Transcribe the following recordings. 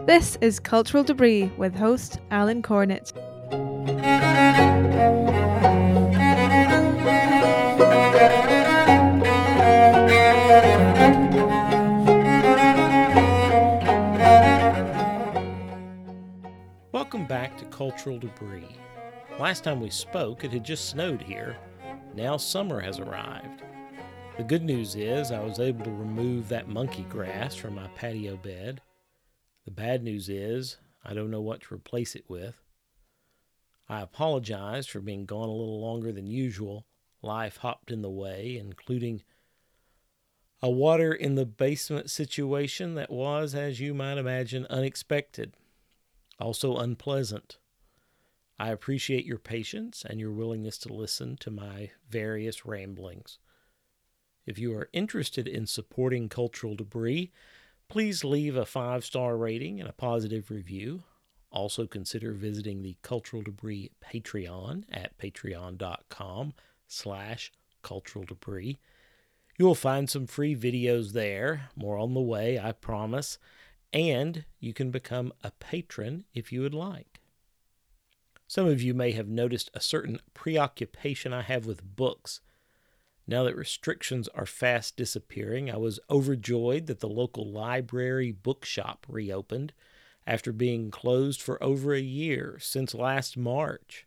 This is Cultural Debris with host Alan Cornett. Welcome back to Cultural Debris. Last time we spoke, it had just snowed here. Now summer has arrived. The good news is I was able to remove that monkey grass from my patio bed. The bad news is I don't know what to replace it with. I apologize for being gone a little longer than usual. Life hopped in the way, including a water in the basement situation that was, as you might imagine, unexpected, also unpleasant. I appreciate your patience and your willingness to listen to my various ramblings. If you are interested in supporting cultural debris, please leave a five star rating and a positive review. Also consider visiting the Cultural Debris Patreon at patreon.com slash cultural debris. You will find some free videos there, more on the way, I promise, and you can become a patron if you would like. Some of you may have noticed a certain preoccupation I have with books now that restrictions are fast disappearing, I was overjoyed that the local library bookshop reopened after being closed for over a year since last March.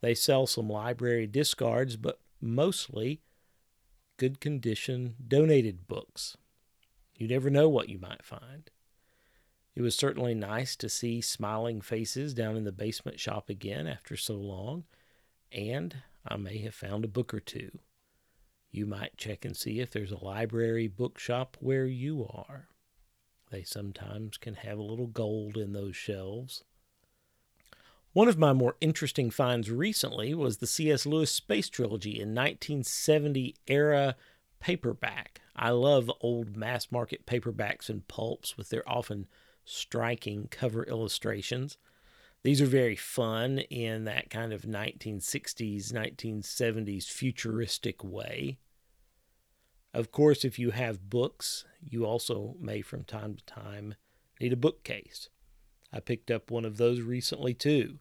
They sell some library discards, but mostly good condition donated books. You never know what you might find. It was certainly nice to see smiling faces down in the basement shop again after so long, and I may have found a book or two. You might check and see if there's a library bookshop where you are. They sometimes can have a little gold in those shelves. One of my more interesting finds recently was the C.S. Lewis Space Trilogy in 1970 era paperback. I love old mass market paperbacks and pulps with their often striking cover illustrations. These are very fun in that kind of 1960s, 1970s futuristic way. Of course, if you have books, you also may from time to time need a bookcase. I picked up one of those recently too.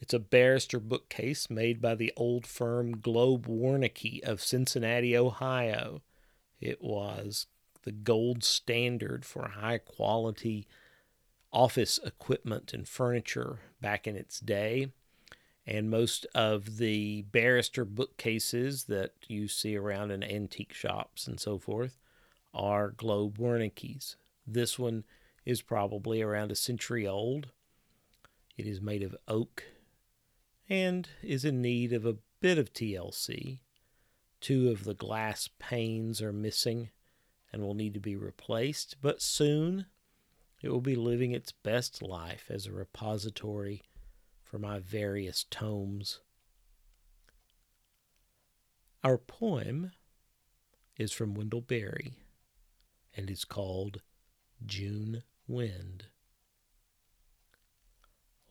It's a barrister bookcase made by the old firm Globe Wernicke of Cincinnati, Ohio. It was the gold standard for high quality office equipment and furniture back in its day and most of the barrister bookcases that you see around in antique shops and so forth are Globe Wernickes. This one is probably around a century old. It is made of oak and is in need of a bit of TLC. Two of the glass panes are missing and will need to be replaced, but soon it will be living its best life as a repository for my various tomes. Our poem is from Wendell Berry and is called June Wind.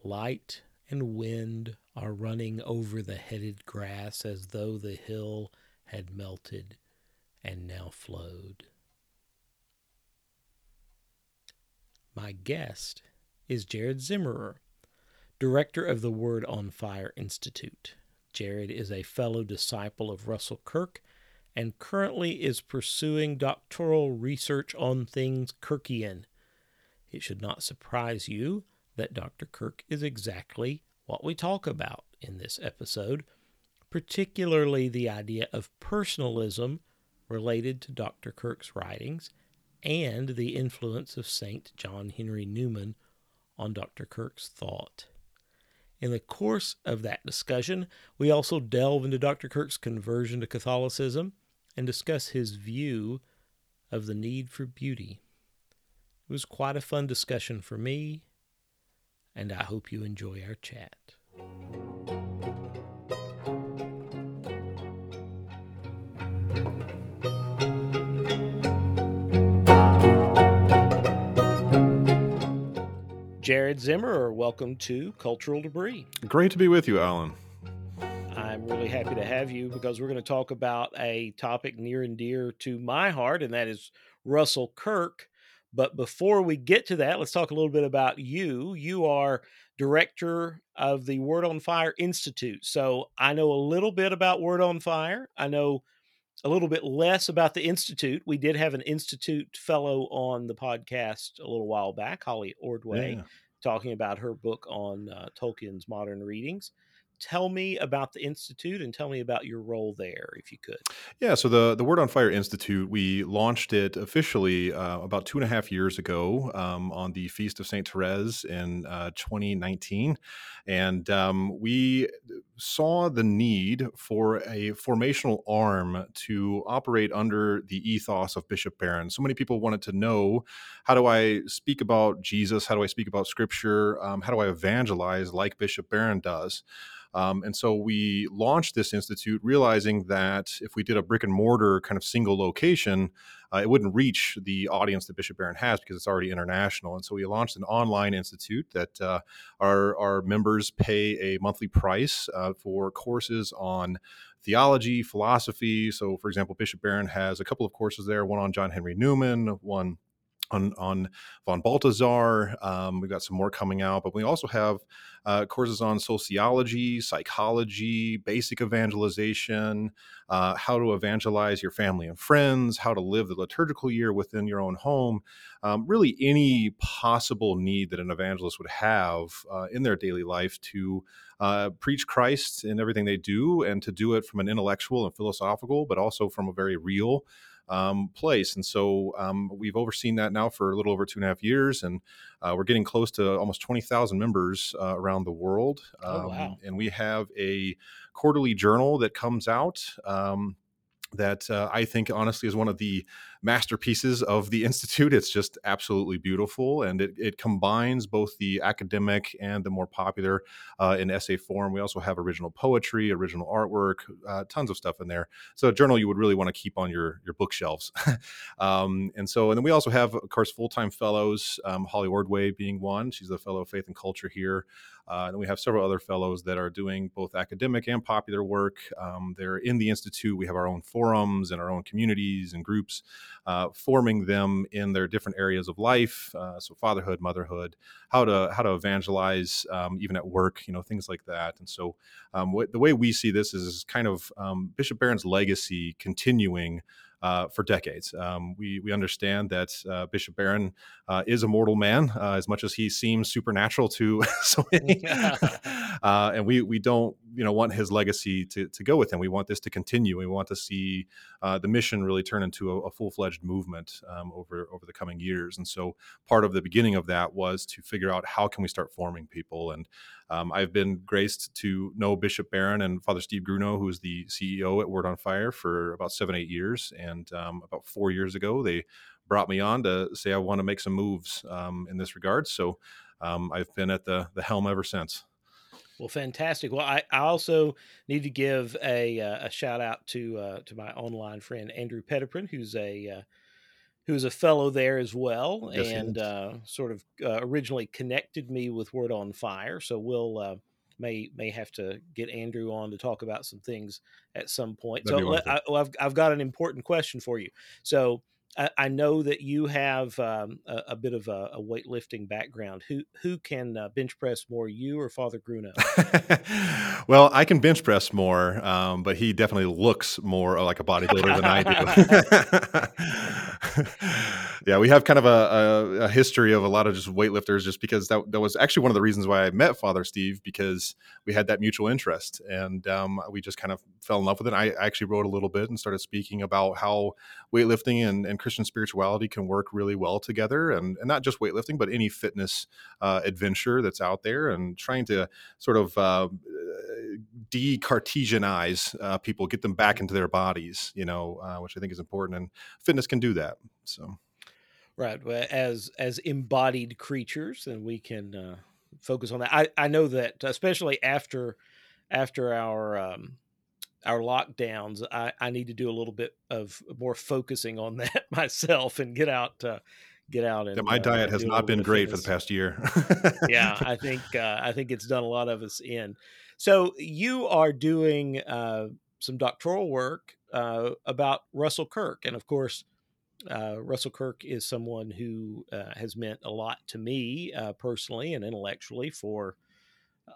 Light and wind are running over the headed grass as though the hill had melted and now flowed. My guest is Jared Zimmerer, director of the Word on Fire Institute. Jared is a fellow disciple of Russell Kirk and currently is pursuing doctoral research on things Kirkian. It should not surprise you that Dr. Kirk is exactly what we talk about in this episode, particularly the idea of personalism related to Dr. Kirk's writings and the influence of St. John Henry Newman on Dr. Kirk's thought. In the course of that discussion, we also delve into Dr. Kirk's conversion to Catholicism and discuss his view of the need for beauty. It was quite a fun discussion for me, and I hope you enjoy our chat. Jared Zimmerer, welcome to Cultural Debris. Great to be with you, Alan. I'm really happy to have you because we're going to talk about a topic near and dear to my heart, and that is Russell Kirk. But before we get to that, let's talk a little bit about you. You are director of the Word on Fire Institute. So I know a little bit about Word on Fire. I know a little bit less about the Institute. We did have an Institute fellow on the podcast a little while back, Holly Ordway, yeah. talking about her book on uh, Tolkien's modern readings tell me about the institute and tell me about your role there if you could yeah so the the word on fire institute we launched it officially uh, about two and a half years ago um, on the feast of saint therese in uh, 2019 and um, we saw the need for a formational arm to operate under the ethos of bishop barron. So many people wanted to know how do i speak about jesus? How do i speak about scripture? Um, how do i evangelize like bishop barron does? Um, and so we launched this institute realizing that if we did a brick and mortar kind of single location, uh, it wouldn't reach the audience that Bishop Barron has because it's already international. And so we launched an online institute that uh, our, our members pay a monthly price uh, for courses on theology, philosophy. So, for example, Bishop Barron has a couple of courses there one on John Henry Newman, one on on von Balthasar. Um, we've got some more coming out, but we also have uh, courses on sociology, psychology, basic evangelization, uh, how to evangelize your family and friends, how to live the liturgical year within your own home. Um, really, any possible need that an evangelist would have uh, in their daily life to uh, preach Christ in everything they do, and to do it from an intellectual and philosophical, but also from a very real um, place. And so um, we've overseen that now for a little over two and a half years, and uh, we're getting close to almost 20,000 members uh, around the world. Oh, wow. Um, and we have a quarterly journal that comes out um, that uh, I think honestly is one of the masterpieces of the Institute. It's just absolutely beautiful, and it, it combines both the academic and the more popular uh, in essay form. We also have original poetry, original artwork, uh, tons of stuff in there. So a journal you would really want to keep on your your bookshelves. um, and so, and then we also have, of course, full time fellows. Um, Holly Ordway being one. She's a fellow of Faith and Culture here. Uh, and we have several other fellows that are doing both academic and popular work. Um, they're in the Institute. We have our own forums and our own communities and groups uh, forming them in their different areas of life. Uh, so fatherhood, motherhood, how to how to evangelize um, even at work, you know, things like that. And so um, w- the way we see this is kind of um, Bishop Barron's legacy continuing uh, for decades. Um, we we understand that uh, Bishop Barron uh, is a mortal man, uh, as much as he seems supernatural to so many, uh, and we we don't you know want his legacy to to go with him. We want this to continue. We want to see uh, the mission really turn into a, a full fledged movement um, over over the coming years. And so part of the beginning of that was to figure out how can we start forming people and um, I've been graced to know Bishop Barron and Father Steve Grunow, who is the CEO at Word on Fire for about seven, eight years. And um, about four years ago, they brought me on to say I want to make some moves um, in this regard. So um, I've been at the the helm ever since. Well, fantastic. Well, I, I also need to give a, uh, a shout out to uh, to my online friend Andrew Petiprin, who's a uh, who's a fellow there as well, yes, and uh, sort of uh, originally connected me with Word on Fire. So we'll uh, may may have to get Andrew on to talk about some things at some point. That'd so I, have I've got an important question for you. So I, know that you have um, a, a, bit of a, a, weightlifting background. Who who can uh, bench press more, you or Father Grunow? well, I can bench press more, um, but he definitely looks more like a bodybuilder than I do. yeah, we have kind of a, a, history of a lot of just weightlifters, just because that that was actually one of the reasons why I met Father Steve because we had that mutual interest, and um, we just kind of fell in love with it. I actually wrote a little bit and started speaking about how weightlifting and, and Christian spirituality can work really well together, and, and not just weightlifting, but any fitness uh, adventure that's out there, and trying to sort of uh, de-Cartesianize uh, people, get them back into their bodies, you know, uh, which I think is important, and fitness can do that. So, right, as as embodied creatures, and we can uh, focus on that. I I know that especially after after our um, our lockdowns, I, I need to do a little bit of more focusing on that myself and get out, uh, get out. And yeah, my uh, diet has not been great for the past year. yeah, I think uh, I think it's done a lot of us in. So you are doing uh, some doctoral work uh, about Russell Kirk, and of course, Uh, Russell Kirk is someone who uh, has meant a lot to me uh, personally and intellectually for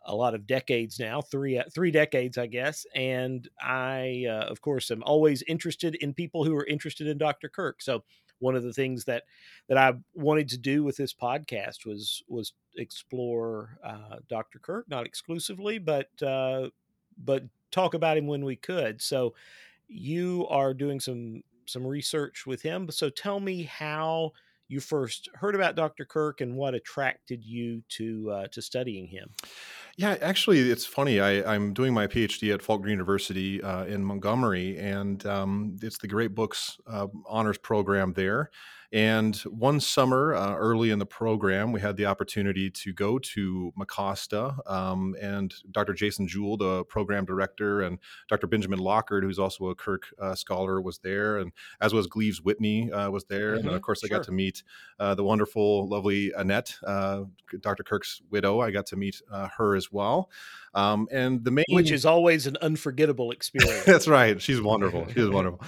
a lot of decades now, three uh, three decades, I guess. And I, uh, of course, am always interested in people who are interested in Dr. Kirk. So one of the things that that I wanted to do with this podcast was was explore uh, Dr. Kirk, not exclusively, but uh, but talk about him when we could. So you are doing some some research with him. So tell me how you first heard about Dr. Kirk and what attracted you to uh, to studying him. Yeah, actually, it's funny. I, am doing my PhD at Faulkner University uh, in Montgomery, and um, it's the Great Books uh, honors program there. And one summer, uh, early in the program, we had the opportunity to go to Mecosta um, and Dr. Jason Jewell, the program director, and Dr. Benjamin Lockerd, who's also a Kirk uh, scholar, was there, and as was Gleaves Whitney uh, was there. Mm-hmm. And of course, sure. I got to meet uh, the wonderful, lovely Annette, uh, Dr. Kirk's widow. I got to meet uh, her as well. Um, and the main, which is always an unforgettable experience. That's right. She's wonderful. She's wonderful.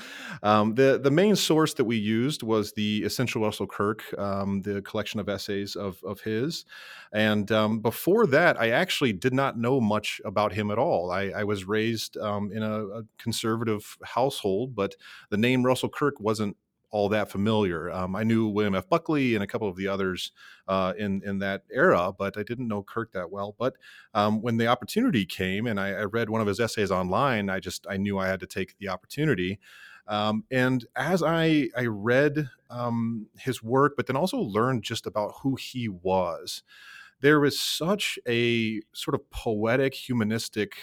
Um, the the main source that we used was the Essential Russell Kirk, um, the collection of essays of of his. And um, before that, I actually did not know much about him at all. I, I was raised um, in a, a conservative household, but the name Russell Kirk wasn't all that familiar. Um, I knew William F. Buckley and a couple of the others uh, in in that era, but I didn't know Kirk that well. But um, when the opportunity came, and I, I, read one of his essays online, I just I knew I had to take the opportunity. Um, and as I I read um, his work, but then also learned just about who he was there is such a sort of poetic, humanistic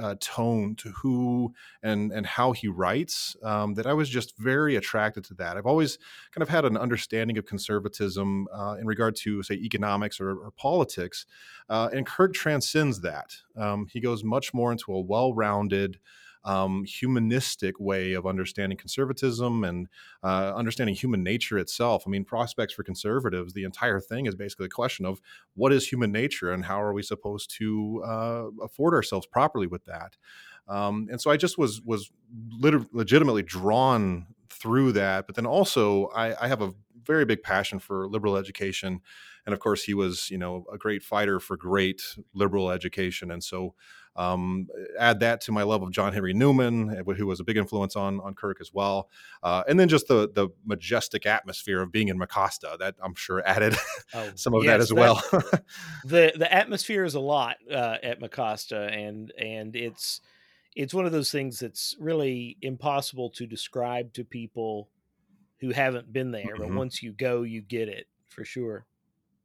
uh, tone to who and and how he writes um, that I was just very attracted to that. I've always kind of had an understanding of conservatism uh, in regard to, say, economics or, or politics, uh, and Kirk transcends that. Um, he goes much more into a well-rounded um, humanistic way of understanding conservatism and uh, understanding human nature itself. I mean, prospects for conservatives, the entire thing is basically a question of what is human nature and how are we supposed to uh, afford ourselves properly with that. Um, and so I just was was lit- legitimately drawn through that. But then also, I, I have a very big passion for liberal education and of course he was you know a great fighter for great liberal education and so um, add that to my love of John Henry Newman, eh, who was a big influence on on Kirk as well, uh, and then just the the majestic atmosphere of being in Mecosta that I'm sure added oh, some of yes, that as that, well. the the atmosphere is a lot uh, at Mecosta, and and it's it's one of those things that's really impossible to describe to people who haven't been there, mm-hmm. but once you go, you get it for sure.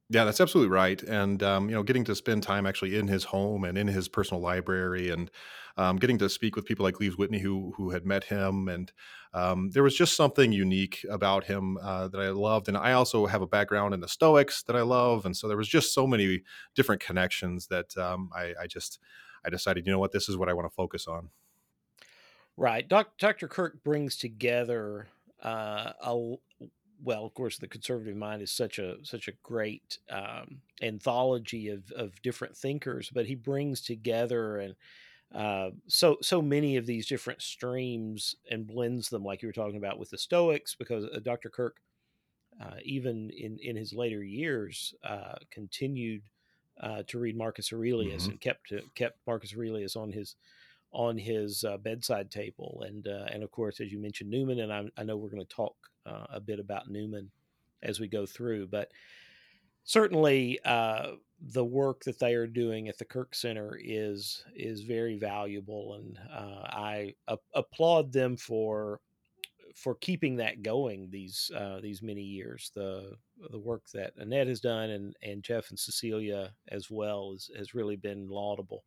Yeah, that's absolutely right. And um, you know, getting to spend time actually in his home and in his personal library, and um, getting to speak with people like Gleaves Whitney who who had met him, and um, there was just something unique about him uh, that I loved. And I also have a background in the Stoics that I love, and so there was just so many different connections that um, I, I just I decided, you know what, this is what I want to focus on. Right, Dr. Kirk brings together uh, a well, of course, the conservative mind is such a such a great um, anthology of of different thinkers, but he brings together and uh, so so many of these different streams and blends them, like you were talking about with the Stoics, because uh, Dr. Kirk, uh, even in in his later years, uh, continued uh, to read Marcus Aurelius mm-hmm. and kept kept Marcus Aurelius on his on his uh, bedside table, and and of course, as you mentioned, Newman, and I, I know we're going to talk uh, a bit about Newman as we go through. But certainly, uh, the work that they are doing at the Kirk Center is is very valuable, and uh, I a- applaud them for for keeping that going these uh, these many years. The the work that Annette has done and and Jeff and Cecilia as well is, has really been laudable.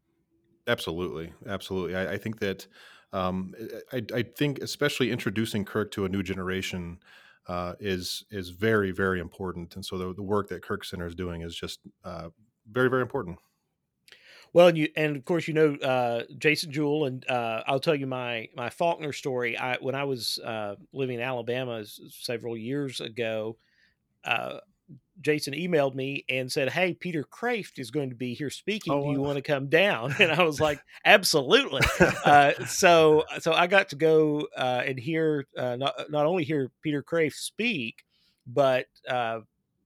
Absolutely, absolutely. I, I think that um, I, I, think especially introducing Kirk to a new generation uh, is is very very important, and so the, the work that Kirk Center is doing is just uh, very very important. Well, and you and of course you know uh, Jason Jewell, and uh, I'll tell you my my Faulkner story. I when I was uh, living in Alabama several years ago, uh, Jason emailed me and said, "Hey, Peter Kreeft is going to be here speaking. Oh, Do you wow. want to come down?" And I was like, "Absolutely." uh, so, so I got to go uh, and hear uh, not not only hear Peter Kreeft speak, but uh,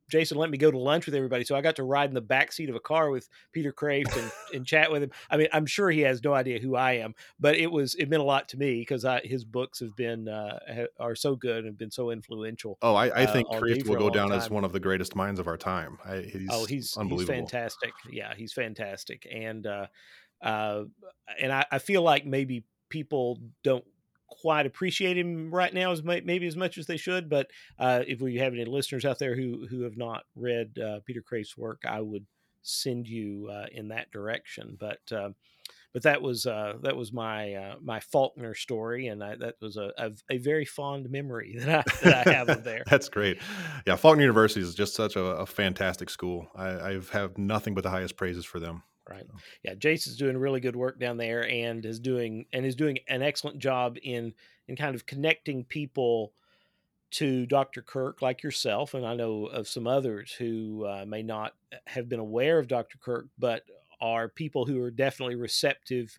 Jason let me go to lunch with everybody. So I got to ride in the back seat of a car with Peter Kreeft and, and chat with him. I mean, I'm sure he has no idea who I am, but it was it meant a lot to me because his books have been uh, are so good and have been so influential. Oh, I, I uh, think Kreeft for will go down as one of the greatest minds of our time. I, he's oh, he's he's unbelievable. fantastic. Yeah, he's fantastic, and uh, uh, and I, I feel like maybe people don't quite appreciate him right now as maybe as much as they should. But uh, if we have any listeners out there who who have not read uh, Peter Kreeft's work, I would send you uh, in that direction. But uh, but that was uh, that was my uh, my Faulkner story, and I, that was a, a, a very fond memory that I that I have of there. That's great. Yeah, Faulkner University is just such a, a fantastic school. I, I've have nothing but the highest praises for them. Right. Yeah, Jason's doing really good work down there, and is doing and is doing an excellent job in in kind of connecting people to Dr. Kirk, like yourself, and I know of some others who uh, may not have been aware of Dr. Kirk, but are people who are definitely receptive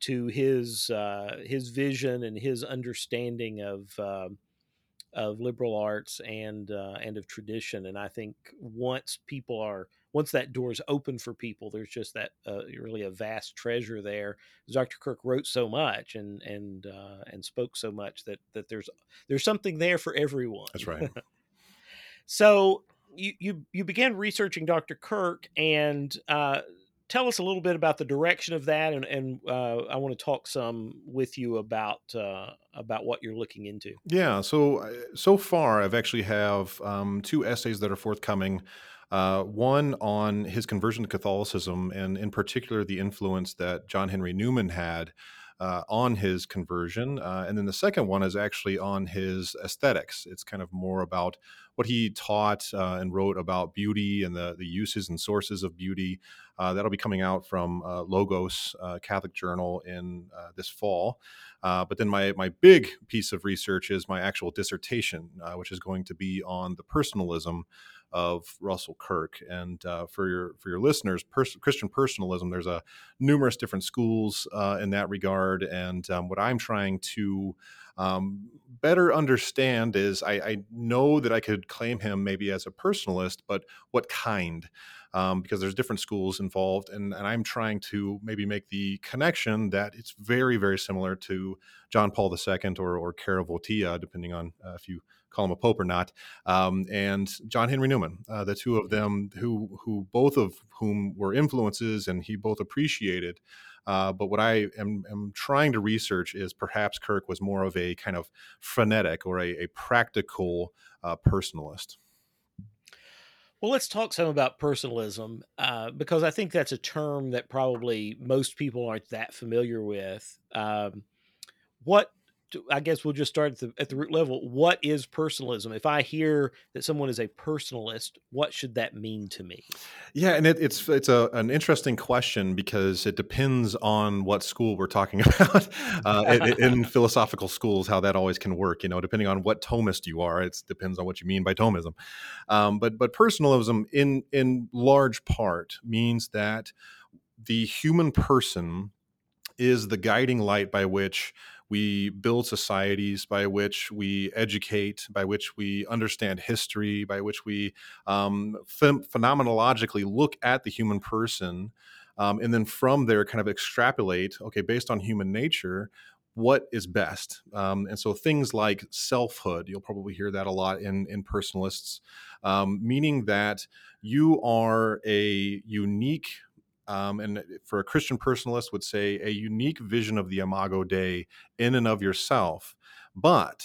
to his uh, his vision and his understanding of um of liberal arts and uh, and of tradition. And I think once people are once that door is open for people, there's just that uh, really a vast treasure there. Dr. Kirk wrote so much and and uh, and spoke so much that that there's there's something there for everyone. That's right. so you you you began researching Dr. Kirk and. Uh, Tell us a little bit about the direction of that, and, and uh, I want to talk some with you about uh, about what you're looking into. Yeah. So uh, so far, I've actually have um, two essays that are forthcoming. Uh, one on his conversion to Catholicism, and in particular, the influence that John Henry Newman had uh, on his conversion. Uh, and then the second one is actually on his aesthetics. It's kind of more about what he taught uh, and wrote about beauty and the, the uses and sources of beauty. Uh, that'll be coming out from uh, Logos uh, Catholic Journal in this fall. but then my, my big piece of research is my actual dissertation, which is going to be on the personalism of Russell Kirk. And uh, for your for your listeners, pers- Christian personalism, there's a numerous different schools uh, in that regard. And um, what I'm trying to um, better understand is I, I, know that I could claim him maybe as a personalist, but what kind? Um, because there's different schools involved, and, and I'm trying to maybe make the connection that it's very, very similar to John Paul II or, or Wojtyla, depending on uh, if you call him a pope or not, um, and John Henry Newman, uh, the two of them, who who both of whom were influences, and he both appreciated. Uh, but what I am, am, trying to research is perhaps Kirk was more of a kind of phronetic or a, a practical uh, personalist. Well, let's talk some about personalism uh, because I think that's a term that probably most people aren't that familiar with. Um, what I guess we'll just start at the, at the root level. What is personalism? If I hear that someone is a personalist, what should that mean to me? Yeah, and it, it's it's a, an interesting question because it depends on what school we're talking about. Uh, in, in, philosophical schools, how that always can work, you know, depending on what Thomist you are, it depends on what you mean by Thomism. Um, but but personalism, in in large part, means that the human person is the guiding light by which we build societies by which we educate, by which we understand history, by which we um, ph- phenomenologically look at the human person. Um, and then from there, kind of extrapolate, okay, based on human nature, what is best. Um, and so things like selfhood, you'll probably hear that a lot in, in personalists, um, meaning that you are a unique um, and for a Christian personalist would say a unique vision of the Imago Dei in and of yourself. But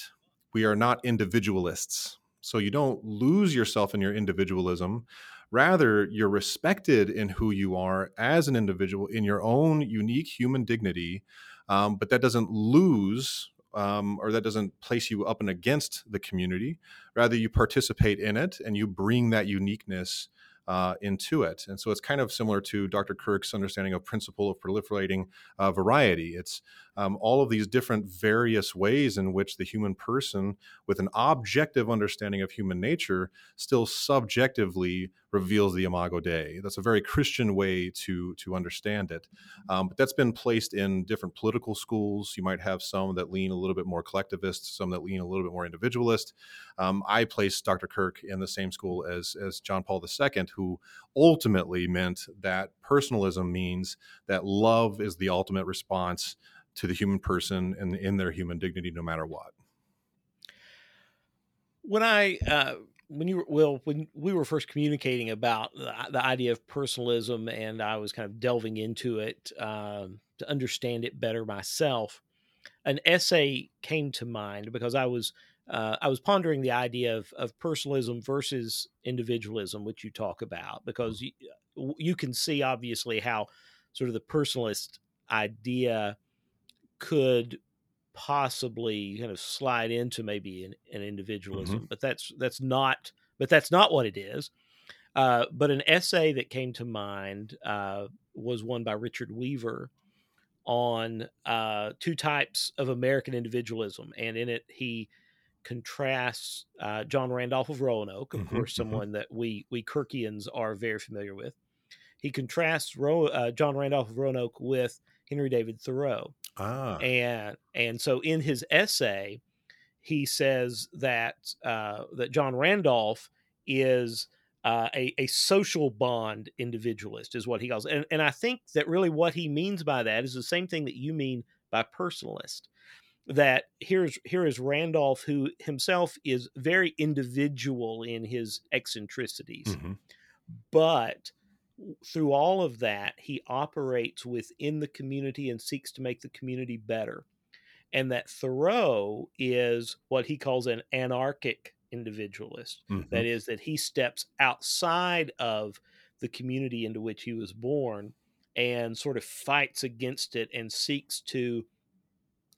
we are not individualists. So you don't lose yourself in your individualism. Rather, you're respected in who you are as an individual in your own unique human dignity. Um, but that doesn't lose um, or that doesn't place you up and against the community. Rather, you participate in it and you bring that uniqueness uh, into it. And so it's kind of similar to Dr. Kirk's understanding of principle of proliferating uh, variety. It's um, all of these different various ways in which the human person, with an objective understanding of human nature, still subjectively reveals the Imago Dei. That's a very Christian way to to understand it. Um, but that's been placed in different political schools. You might have some that lean a little bit more collectivist, some that lean a little bit more individualist. Um, I place Dr. Kirk in the same school as as John Paul II, who ultimately meant that personalism means that love is the ultimate response to the human person and in their human dignity, no matter what. When I uh, when you well when we were first communicating about the, the, idea of personalism and i was kind of delving into it um, to understand it better myself an essay came to mind because i was uh, i was pondering the idea of, of personalism versus individualism which you talk about because you, you can see obviously how sort of the personalist idea could possibly kind of slide into maybe an, an individualism, mm-hmm. but that's that's not but that's not what it is. Uh, but an essay that came to mind uh, was one by Richard Weaver on uh, two types of American individualism, and in it he contrasts uh, John Randolph of Roanoke, of mm-hmm, course, mm-hmm. someone that we we Kirkians are very familiar with. He contrasts Ro- uh, John Randolph of Roanoke with Henry David Thoreau. Ah. And and so in his essay, he says that uh, that John Randolph is uh, a, a social bond individualist, is what he calls it. And, and I think that really what he means by that is the same thing that you mean by personalist. That here's here is Randolph, who himself is very individual in his eccentricities, mm-hmm. but through all of that, he operates within the community and seeks to make the community better. And that Thoreau is what he calls an anarchic individualist. Mm-hmm. That is, that he steps outside of the community into which he was born and sort of fights against it and seeks to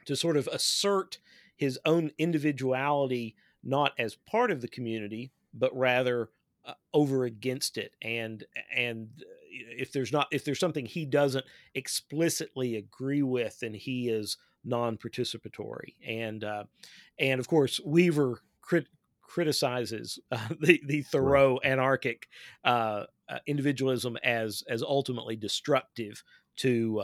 to sort of assert his own individuality not as part of the community but rather uh, over against it and and uh, if there's not if there's something he doesn't explicitly agree with then he is non-participatory and uh, and of course weaver crit- criticizes uh, the the Thoreau right. anarchic uh, uh, individualism as as ultimately destructive to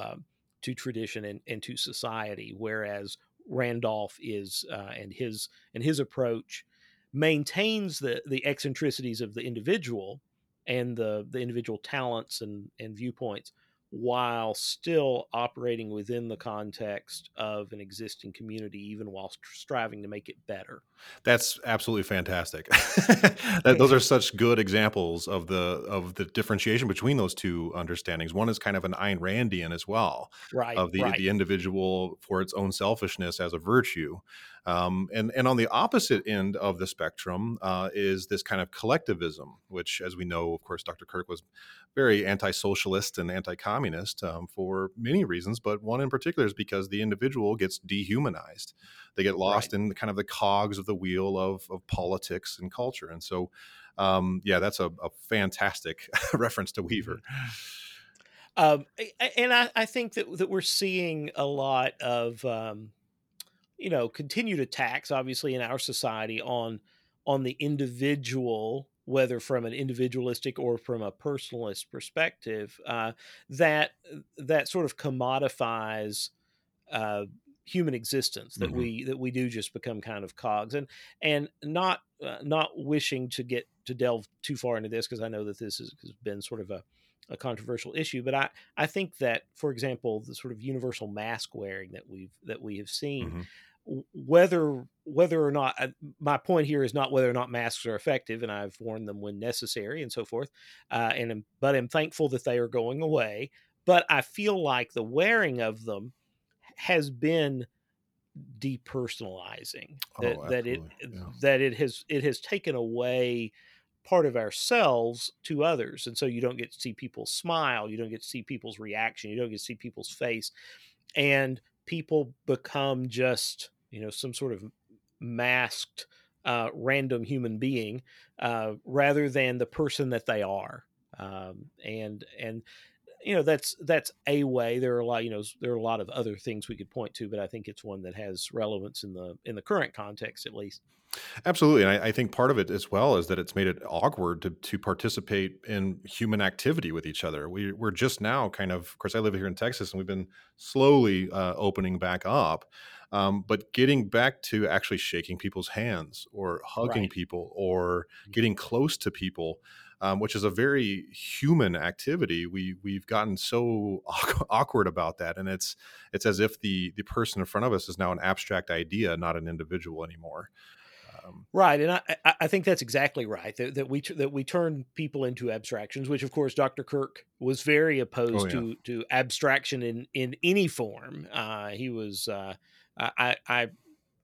to tradition and, and to society whereas Randolph is and his and his approach maintains the the eccentricities of the individual and the the individual talents and and viewpoints while still operating within the context of an existing community, even while striving to make it better. That's absolutely fantastic. that, those are such good examples of the of the differentiation between those two understandings. One is kind of an Ayn Randian as well, right? Of the right. the individual for its own selfishness as a virtue, um, and and on the opposite end of the spectrum uh, is this kind of collectivism, which, as we know, of course, Dr. Kirk was very anti-socialist and anti-communist um, for many reasons, but one in particular is because the individual gets dehumanized. They get lost right. in the kind of the cogs of the wheel of of politics and culture, and so. Um, yeah, that's a, a fantastic reference to Weaver. Um, and I, I, think that that we're seeing a lot of um, you know continued attacks obviously in our society on on the individual whether from an individualistic or from a personalist perspective uh, that that sort of commodifies uh, human existence that mm-hmm. we that we do just become kind of cogs and and not uh, not wishing to get to delve too far into this because I know that this has been sort of a a controversial issue, but I, I think that, for example, the sort of universal mask wearing that we've that we have seen, mm-hmm whether whether or not uh, my point here is not whether or not masks are effective and i've worn them when necessary and so forth uh, and but i'm thankful that they are going away but i feel like the wearing of them has been depersonalizing that, oh, that it yeah. that it has it has taken away part of ourselves to others and so you don't get to see people smile you don't get to see people's reaction you don't get to see people's face and people become just you know some sort of masked uh, random human being uh, rather than the person that they are um, and and you know that's that's a way. There are a lot, you know, there are a lot of other things we could point to, but I think it's one that has relevance in the in the current context, at least. Absolutely, and I, I, think part of it as well is that it's made it awkward to to participate in human activity with each other. We we're just now kind of, of course, I live here in Texas, and we've been slowly uh, opening back up. Um, but getting back to actually shaking people's hands or hugging right. people or mm-hmm. getting close to people um, which is a very human activity. We we've gotten so awkward about that, and it's it's as if the the person in front of us is now an abstract idea, not an individual anymore. Um, right, and I, I think that's exactly right. That, that we that we turn people into abstractions, which of course Dr. Kirk was very opposed oh, yeah. to to abstraction in in any form. Uh, he was. Uh, I, I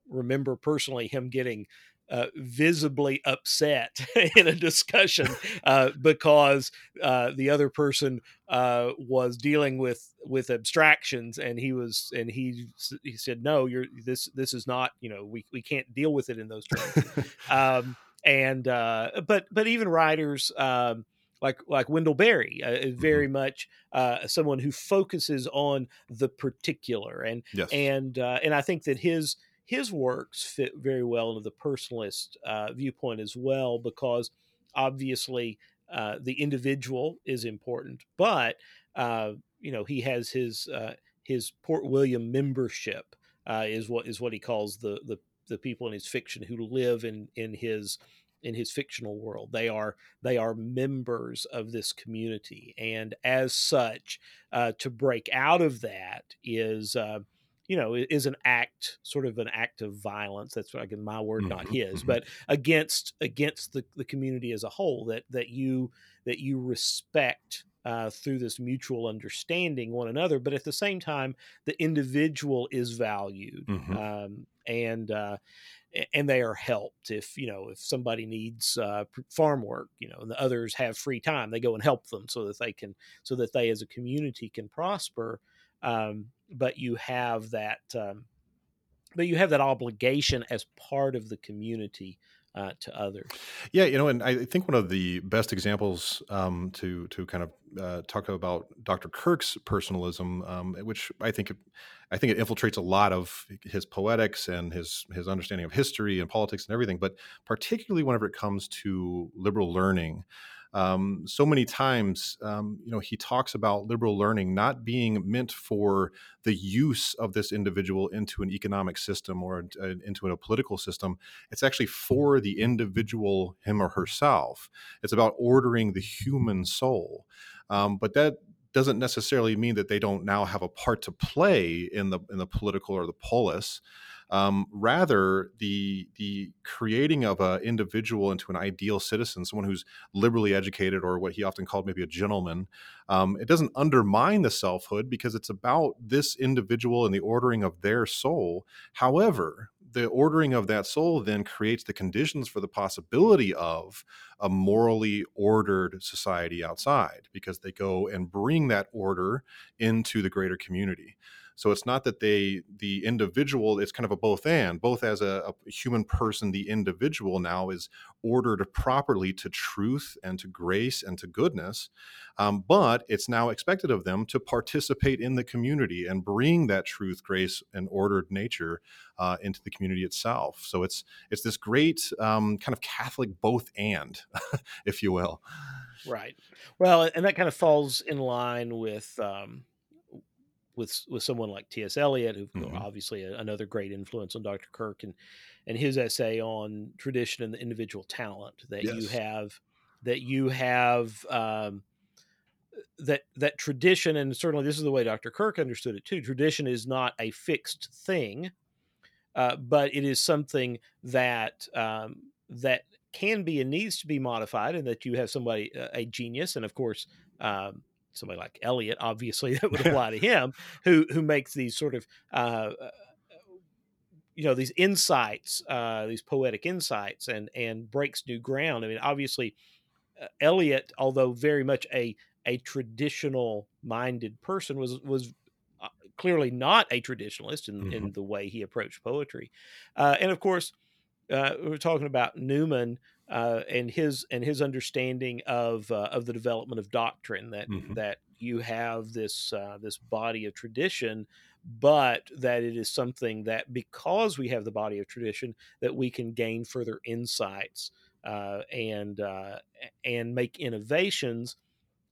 remember personally him getting uh, visibly upset in a discussion uh, because uh, the other person uh, was dealing with with abstractions, and he was and he he said, "No, you're this this is not you know we we can't deal with it in those terms." um, and uh, but but even writers. Um, like like Wendell Berry, uh, mm-hmm. very mm-hmm. much uh, someone who focuses on the particular, and yes. and uh, and I think that his his works fit very well into the personalist uh, viewpoint as well, because obviously uh, the individual is important, but uh, you know he has his uh, his Port William membership uh, is what is what he calls the the the people in his fiction who live in in his in his fictional world. They are they are members of this community, and as such, uh, to break out of that is uh, you know is an act sort of an act of violence that's again my word not mm-hmm, his mm-hmm. but against against the, the community as a whole that that you that you respect uh, through this mutual understanding one another but at the same time the individual is valued mm-hmm. um, and uh, and they are helped if you know if somebody needs uh, farm work you know and the others have free time they go and help them so that they can so that they as a community can prosper um, but you have that um, but you have that obligation as part of the community uh, to others. Yeah, you know, and I think one of the best examples um, to to kind of uh, talk about Dr. Kirk's personalism, um, which I think I think it infiltrates a lot of his poetics and his his understanding of history and politics and everything, but particularly whenever it comes to liberal learning um, so many times, um, you know, he talks about liberal learning not being meant for the use of this individual into an economic system or uh, into a political system. It's actually for the individual, him or herself. It's about ordering the human soul. Um, but that doesn't necessarily mean that they don't now have a part to play in the in the political or the polis. Um, rather, the the creating of an individual into an ideal citizen, someone who's liberally educated, or what he often called maybe a gentleman, um, it doesn't undermine the selfhood because it's about this individual and the ordering of their soul. However, the ordering of that soul then creates the conditions for the possibility of a morally ordered society outside because they go and bring that order into the greater community. So it's not that they, the individual, it's kind of a both and, both as a, a human person, the individual now is ordered properly to truth and to grace and to goodness. Um, but it's now expected of them to participate in the community and bring that truth, grace, and ordered nature uh, into the community itself. So it's it's this great um, kind of Catholic both and, if you will. Right. Well, and that kind of falls in line with um, with with someone like T.S. Eliot, who mm-hmm. obviously a, another great influence on Dr. Kirk, and and his essay on tradition and the individual talent that yes. you have that you have um, that that tradition, and certainly this is the way Dr. Kirk understood it too. Tradition is not a fixed thing, uh, but it is something that um, that can be and needs to be modified, and that you have somebody a genius, and of course. Um, somebody like Eliot, obviously that would apply to him, who who makes these sort of uh, uh, you know these insights, uh, these poetic insights, and and breaks new ground. I mean, obviously, uh, Eliot, although very much a a traditional minded person, was was uh, clearly not a traditionalist in, mm-hmm. in the way he approached poetry, uh, and of course, we we're talking about Newman uh, and his and his understanding of uh, of the development of doctrine that Mhm. that you have this uh, this body of tradition, but that it is something that because we have the body of tradition that we can gain further insights uh, and uh, and make innovations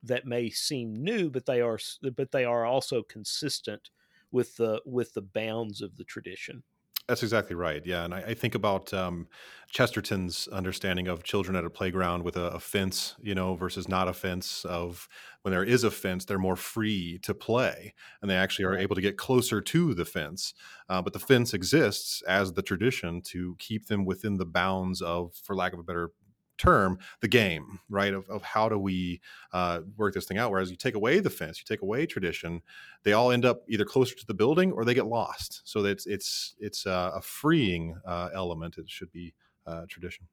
that may seem new, but they are but they are also consistent with the with the bounds of the tradition. That's exactly right. Yeah, and I, I think about um, Chesterton's understanding of children at a playground with a, a fence, you know, versus not a fence. Of when there is a fence, they're more free to play, and they actually are able to get closer to the fence. Uh, but the fence exists as the tradition to keep them within the bounds of, for lack of a better term, the game, right? Of, of how do we uh, work this thing out? Whereas you take away the fence, you take away tradition, they all end up either closer to the building or they get lost. So it's it's it's uh, a freeing uh, element. It should be uh, tradition.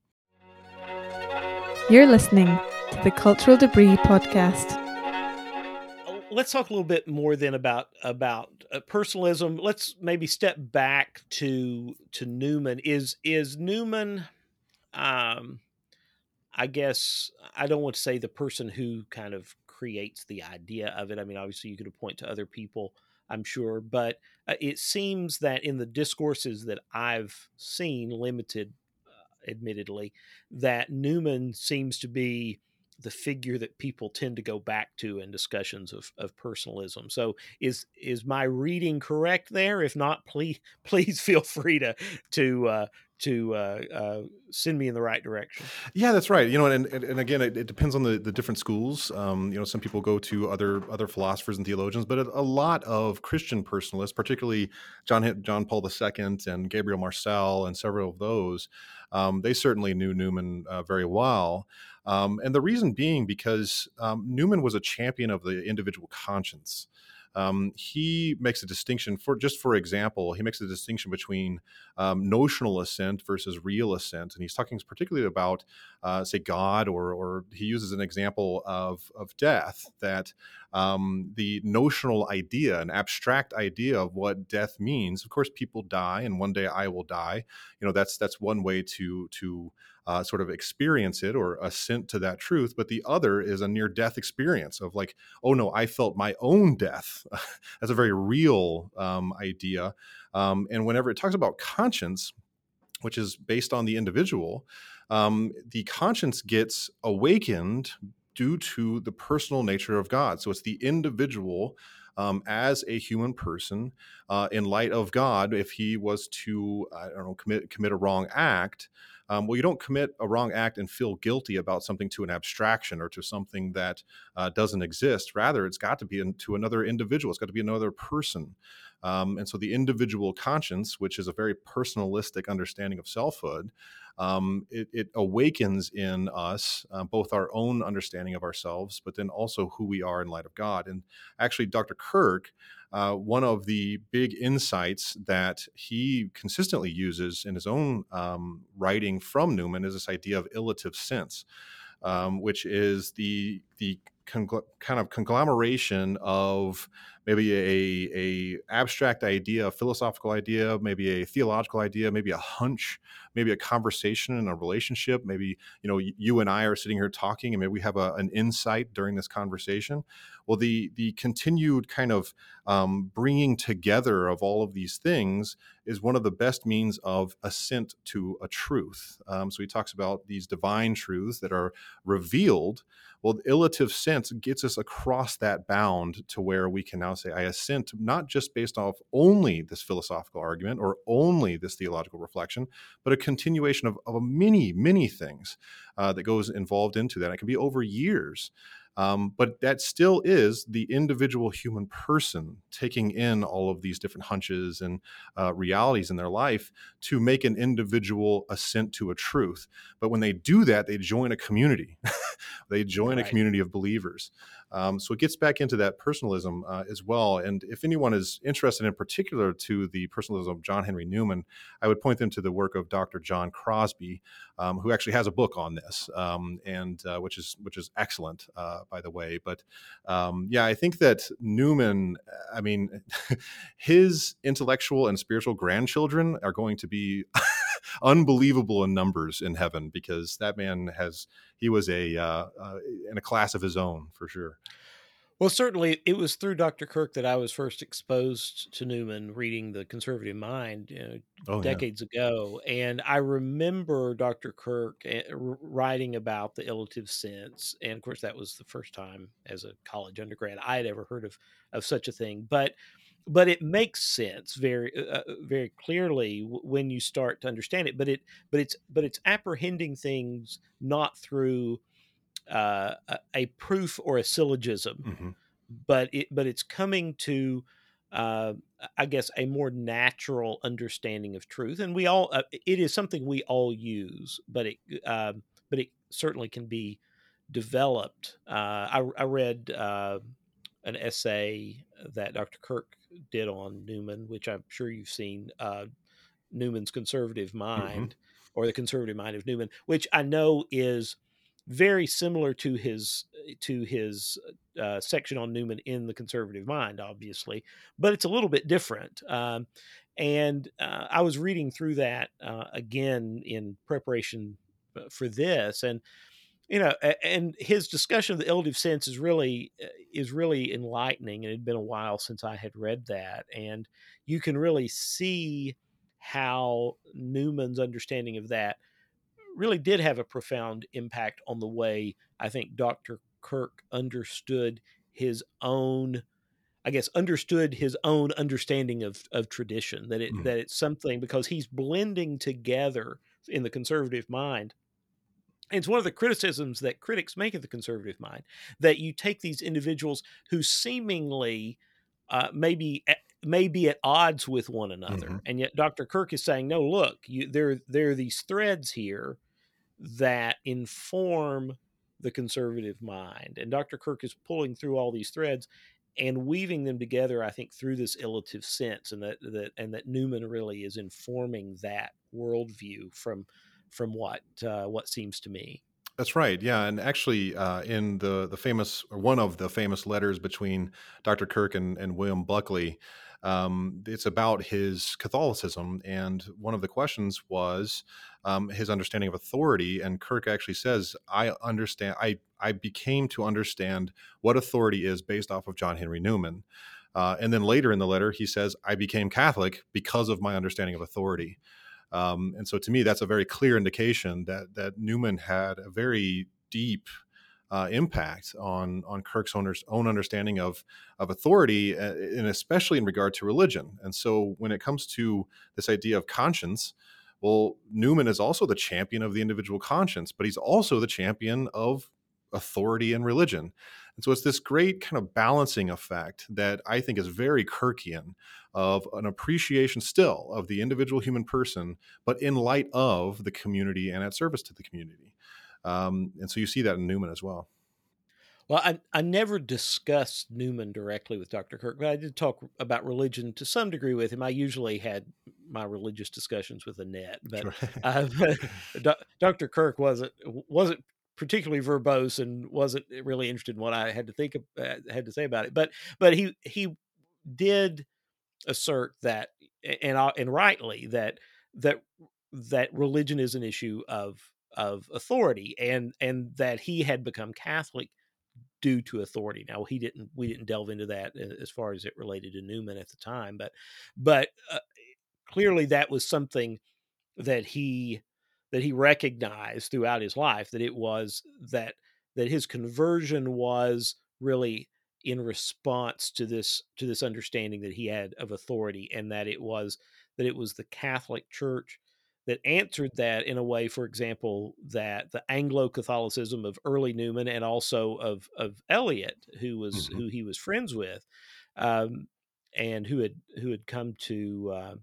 You're listening to the Cultural Debris Podcast. Uh, let's talk a little bit more then about about uh, personalism let's maybe step back to to newman is is newman um i guess i don't want to say the person who kind of creates the idea of it i mean obviously you could point to other people i'm sure but uh, it seems that in the discourses that i've seen limited uh, admittedly that newman seems to be the figure that people tend to go back to in discussions of, of personalism. So is is my reading correct there? If not, please please feel free to to uh, to uh, uh, send me in the right direction. Yeah, that's right. You know, and and, and again, it, it depends on the, the different schools. Um, you know, some people go to other other philosophers and theologians, but a, lot of Christian personalists, particularly John John Paul II and Gabriel Marcel and several of those, um, they certainly knew Newman uh, very well. Um, and the reason being because um, Newman was a champion of the individual conscience. Um, he makes a distinction for just for example, he makes a distinction between um, notional assent versus real assent, and he's talking particularly about uh, say God, or or he uses an example of of death that um, the notional idea, an abstract idea of what death means. Of course, people die, and one day I will die. You know, that's that's one way to to uh, sort of experience it or assent to that truth. But the other is a near death experience of like, oh no, I felt my own death. that's a very real um, idea. Um, and whenever it talks about conscience, which is based on the individual, um, the conscience gets awakened due to the personal nature of God. So it's the individual um, as a human person uh, in light of God. If he was to, I don't know, commit commit a wrong act, um, well, you don't commit a wrong act and feel guilty about something to an abstraction or to something that uh, doesn't exist. Rather, it's got to be in, to another individual. It's got to be another person. Um, and so the individual conscience, which is a very personalistic understanding of selfhood, um, it, it, awakens in us uh, both our own understanding of ourselves, but then also who we are in light of God. And actually, Dr. Kirk, uh, one of the big insights that he consistently uses in his own um, writing from Newman is this idea of illative sense, um, which is the the congl- kind of conglomeration of maybe a, a abstract idea, a philosophical idea, maybe a theological idea, maybe a hunch, maybe a conversation in a relationship. Maybe you know you and I are sitting here talking, and maybe we have a, an insight during this conversation. Well, the the continued kind of um, bringing together of all of these things is one of the best means of assent to a truth. Um, so he talks about these divine truths that are revealed. Well, the illative sense gets us across that bound to where we can now say, I assent not just based off only this philosophical argument or only this theological reflection, but a continuation of, of many, many things uh, that goes involved into that. It can be over years. Um, but that still is the individual human person taking in all of these different hunches and uh, realities in their life to make an individual assent to a truth. But when they do that, they join a community. they join Right. a community of believers. Um, so it gets back into that personalism uh, as well. And if anyone is interested in particular to the personalism of John Henry Newman, I would point them to the work of Dr. John Crosby, um, who actually has a book on this, um, and uh, which is which is excellent, uh, by the way. But um, yeah, I think that Newman, I mean, his intellectual and spiritual grandchildren are going to be unbelievable in numbers in heaven because that man has he was a uh, uh, in a class of his own for sure. Well, certainly it was through Dr. Kirk that I was first exposed to Newman reading The Conservative Mind you know, oh, decades yeah. ago. And I remember Dr. Kirk eh, writing about the illative sense. And of course, that was the first time as a college undergrad I had ever heard of, of such a thing. But but it makes sense very uh, uh very clearly when you start to understand it but it but it's but it's apprehending things not through uh, a proof or a syllogism, mm-hmm. but it but it's coming to uh, I guess a more natural understanding of truth, and we all uh, it is something we all use, but it uh, but it certainly can be developed. Uh, I, I, read uh, an essay that Dr. Kirk did on Newman, which I'm sure you've seen. Newman's conservative mm-hmm. mind, mm-hmm. or the conservative mind of Newman, which I know is very similar to his to his uh, section on Newman in the Conservative Mind, obviously, but it's a little bit different. Um, and uh, I was reading through that uh, again in preparation uh, for this, and you know, and his discussion of the illative sense is really uh, is really enlightening. And it had been a while since I had read that, and you can really see how Newman's understanding of that really did have a profound impact on the way I think Dr. Kirk understood his own I guess understood his own understanding of of tradition that it mm. that it's something because he's blending together in the conservative mind it's one of the criticisms that critics make of the conservative mind that you take these individuals who seemingly uh, maybe at, may be at odds with one another, mm-hmm. and yet Dr. Kirk is saying, "No, look, you, there there are these threads here that inform the conservative mind. And Dr. Kirk is pulling through all these threads and weaving them together, I think, through this illative sense, and that that and that Newman really is informing that worldview from from what uh, what seems to me. That's right. Yeah, and actually, uh, in the the famous one of the famous letters between Dr. Kirk and, and William Buckley, um, it's about his Catholicism, and one of the questions was um, his understanding of authority. And Kirk actually says, "I understand. I I became to understand what authority is based off of John Henry Newman." Uh, and then later in the letter, he says, "I became Catholic because of my understanding of authority." Um, and so, to me, that's a very clear indication that that Newman had a very deep uh, impact on on Kirk's own, own understanding of of authority, uh, and especially in regard to religion. And so, when it comes to this idea of conscience, well, Newman is also the champion of the individual conscience, but he's also the champion of authority and religion. And so it's this great kind of balancing effect that I think is very Kirkian of an appreciation still of the individual human person, but in light of the community and at service to the community. Um, and so you see that in Newman as well. Well, I, I never discussed Newman directly with Dr. Kirk, but I did talk about religion to some degree with him. I usually had my religious discussions with Annette, but, sure. uh, but Dr. Kirk wasn't wasn't particularly verbose and wasn't really interested in what I had to think of, uh, had to say about it. But but he he did assert that, and and rightly that that that religion is an issue of of authority and and that he had become catholic due to authority now he didn't we didn't delve into that as far as it related to newman at the time but but uh, clearly that was something that he that he recognized throughout his life that it was that that his conversion was really in response to this to this understanding that he had of authority and that it was that it was the catholic church that answered that in a way, for example, that the Anglo Catholicism of early Newman and also of of Eliot, who was mm-hmm. who he was friends with, um, and who had who had come to uh,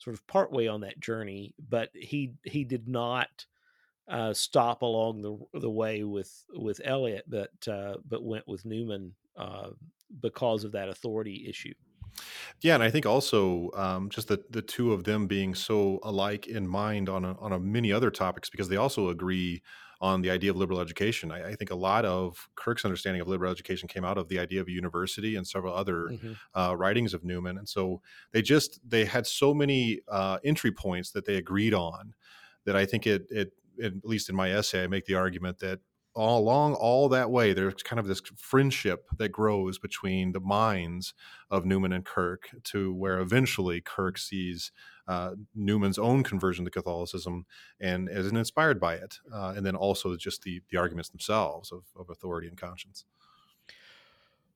sort of partway on that journey, but he he did not uh, stop along the the way with with Eliot, but uh, but went with Newman uh, because of that authority issue. Yeah, and I think also um, just the the two of them being so alike in mind on a, on a many other topics because they also agree on the idea of liberal education. I, I, think a lot of Kirk's understanding of liberal education came out of the idea of a university and several other mm-hmm. uh, writings of Newman. And so they just they had so many uh, entry points that they agreed on that I think it, it at least in my essay, I make the argument that all along all that way there's kind of this friendship that grows between the minds of newman and kirk to where eventually kirk sees uh, newman's own conversion to catholicism and is inspired by it uh, and then also just the the arguments themselves of, of authority and conscience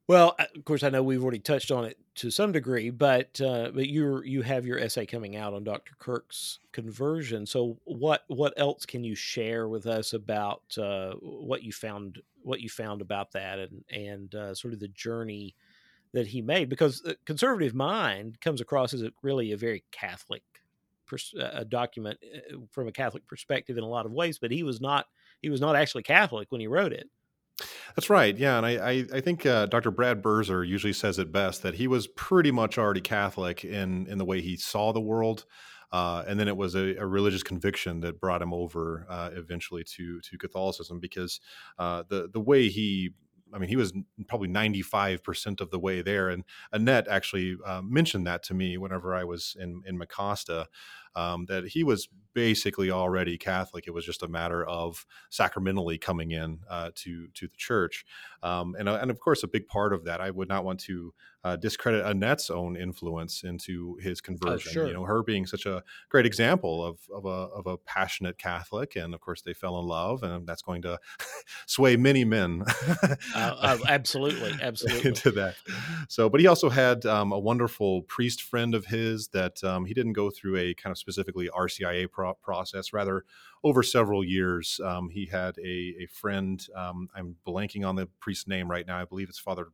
well, of course, I know we've already touched on it to some degree, but uh, but you you have your essay coming out on Dr. Kirk's conversion. So what what else can you share with us about uh, what you found what you found about that and and uh, sort of the journey that he made? Because the conservative mind comes across as a, really a very Catholic pers- a document uh, from a Catholic perspective in a lot of ways, but he was not he was not actually Catholic when he wrote it. That's right. Yeah, and I I, I think uh, Dr. Brad Birzer usually says it best that he was pretty much already Catholic in in the way he saw the world. Uh, and then it was a, a, religious conviction that brought him over uh, eventually to to Catholicism because uh, the the way he I mean, he was probably 95% of the way there. And Annette actually uh, mentioned that to me whenever I was in, in Mecosta, um, that he was basically already Catholic. It was just a matter of sacramentally coming in uh, to to the church, um, and uh, and of course a big part of that. I would not want to uh, discredit Annette's own influence into his oh, conversion. Oh, sure. You know, her being such a great example of of a of a passionate Catholic, and of course they fell in love, and that's going to sway many men. Uh, absolutely, absolutely into that. So, but he also had um, a wonderful priest friend of his that um, he didn't go through a kind of specifically RCIA pro- process. Rather, over several years, um, he had a, a friend. Um, I'm blanking on the priest's name right now. I believe it's Father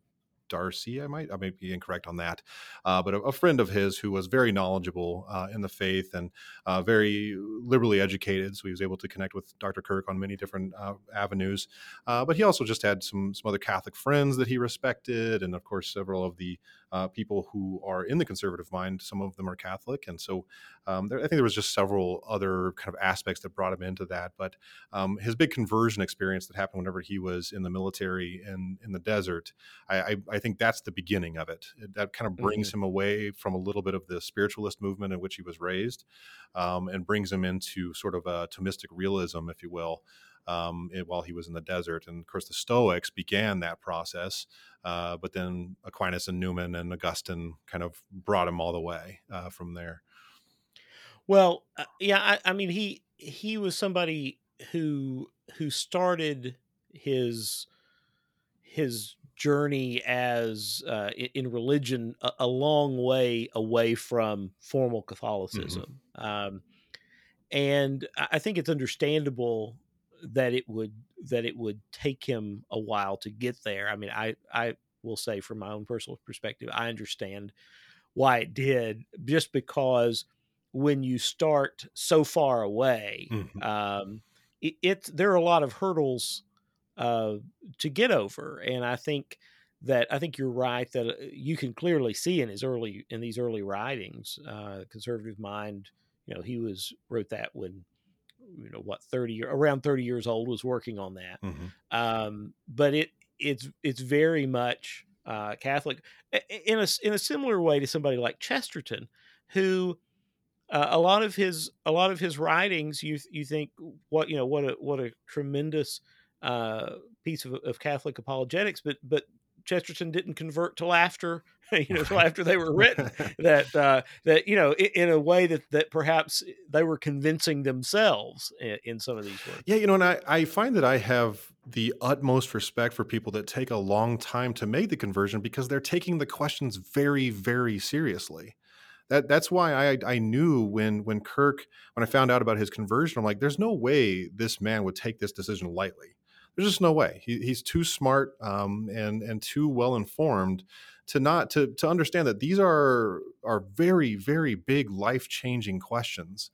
Darcy. I might I might be incorrect on that, uh, but a, a, friend of his who was very knowledgeable uh, in the faith and uh, very liberally educated, so he was able to connect with Dr. Kirk on many different uh, avenues. Uh, but he also just had some some other Catholic friends that he respected, and of course several of the uh, people who are in the conservative mind. Some of them are Catholic, and so um, there, I think there was just several other kind of aspects that brought him into that. But um, his big conversion experience that happened whenever he was in the military and in the desert, I, I, I think that's the beginning of it. That kind of brings mm-hmm. him away from a little bit of the spiritualist movement in which he was raised, um, and brings him into sort of a Thomistic realism, if you will um, it, while he was in the desert. And of course, the Stoics began that process, uh, but then Aquinas and Newman and Augustine kind of brought him all the way uh, from there. Well, uh, yeah, I, I, mean, he he was somebody who who started his his journey as uh, in religion a, a, long way away from formal mm-hmm. Catholicism. Mm-hmm. Um, and I think it's understandable that it would that it would take him a while to get there. I mean, I I will say from my own personal perspective, I understand why it did, just because when you start so far away, mm-hmm. um, it, it, there are a lot of hurdles uh, to get over, and I think that I think you're right that uh, you can clearly see in his early in these early writings, uh, conservative mind. You know, he was wrote that when you know what 30 around 30 years old was working on that mm-hmm. um, but it it's it's very much uh, catholic in a in a similar way to somebody like chesterton who uh, a lot of his a lot of his writings you you think what you know what a what a tremendous uh, piece of, of catholic apologetics but but Chesterton didn't convert till after you know till after they were written that uh, that you know in, in, a way that that perhaps they were convincing themselves in, in, some of these works. Yeah, you know, and I, I find that I have the utmost respect for people that take a long time to make the conversion because they're taking the questions very very seriously. That, that's why I, I knew when when Kirk when I found out about his conversion I'm like there's no way this man would take this decision lightly there's just no way. He, he's too smart um, and and too well informed to not to to understand that these are are very very big life changing questions.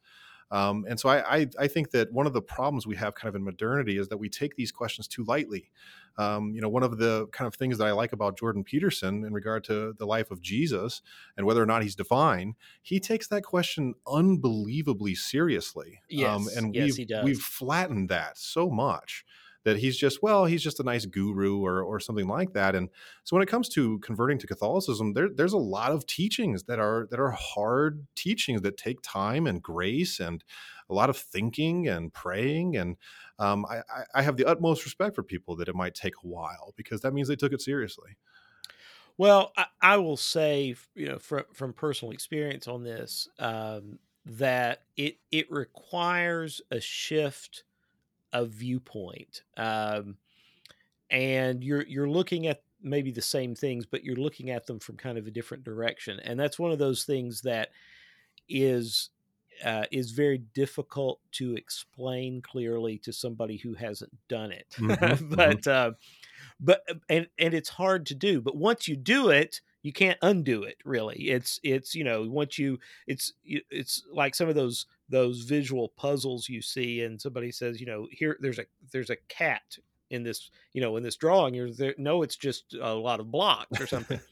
Um, and so I, I, I think that one of the problems we have kind of in modernity is that we take these questions too lightly. um, you know, one of the kind of things that I like about Jordan Peterson in regard to the life of Jesus and whether or not he's divine, he takes that question unbelievably seriously. Um, yes, um, and yes, we've we've flattened that so much that he's just well he's just a nice guru or or something like that and so when it comes to converting to catholicism there there's a lot of teachings that are that are hard teachings that take time and grace and a lot of thinking and praying and um, I, I have the utmost respect for people that it might take a while because that means they took it seriously. Well i, I will say you know from, from personal experience on this um, that it it requires a shift a viewpoint. Um, and you're you're looking at maybe the same things, but you're looking at them from kind of a different direction. And that's one of those things that is uh, is very difficult to explain clearly to somebody who hasn't done it. Mm-hmm, mm-hmm. but uh, but and and it's hard to do. But once you do it, you can't undo it. Really, it's it's you know once you it's it's like some of those those visual puzzles you see and somebody says you know here there's a there's a cat in this you know in this drawing you're there no it's just a lot of blocks or something.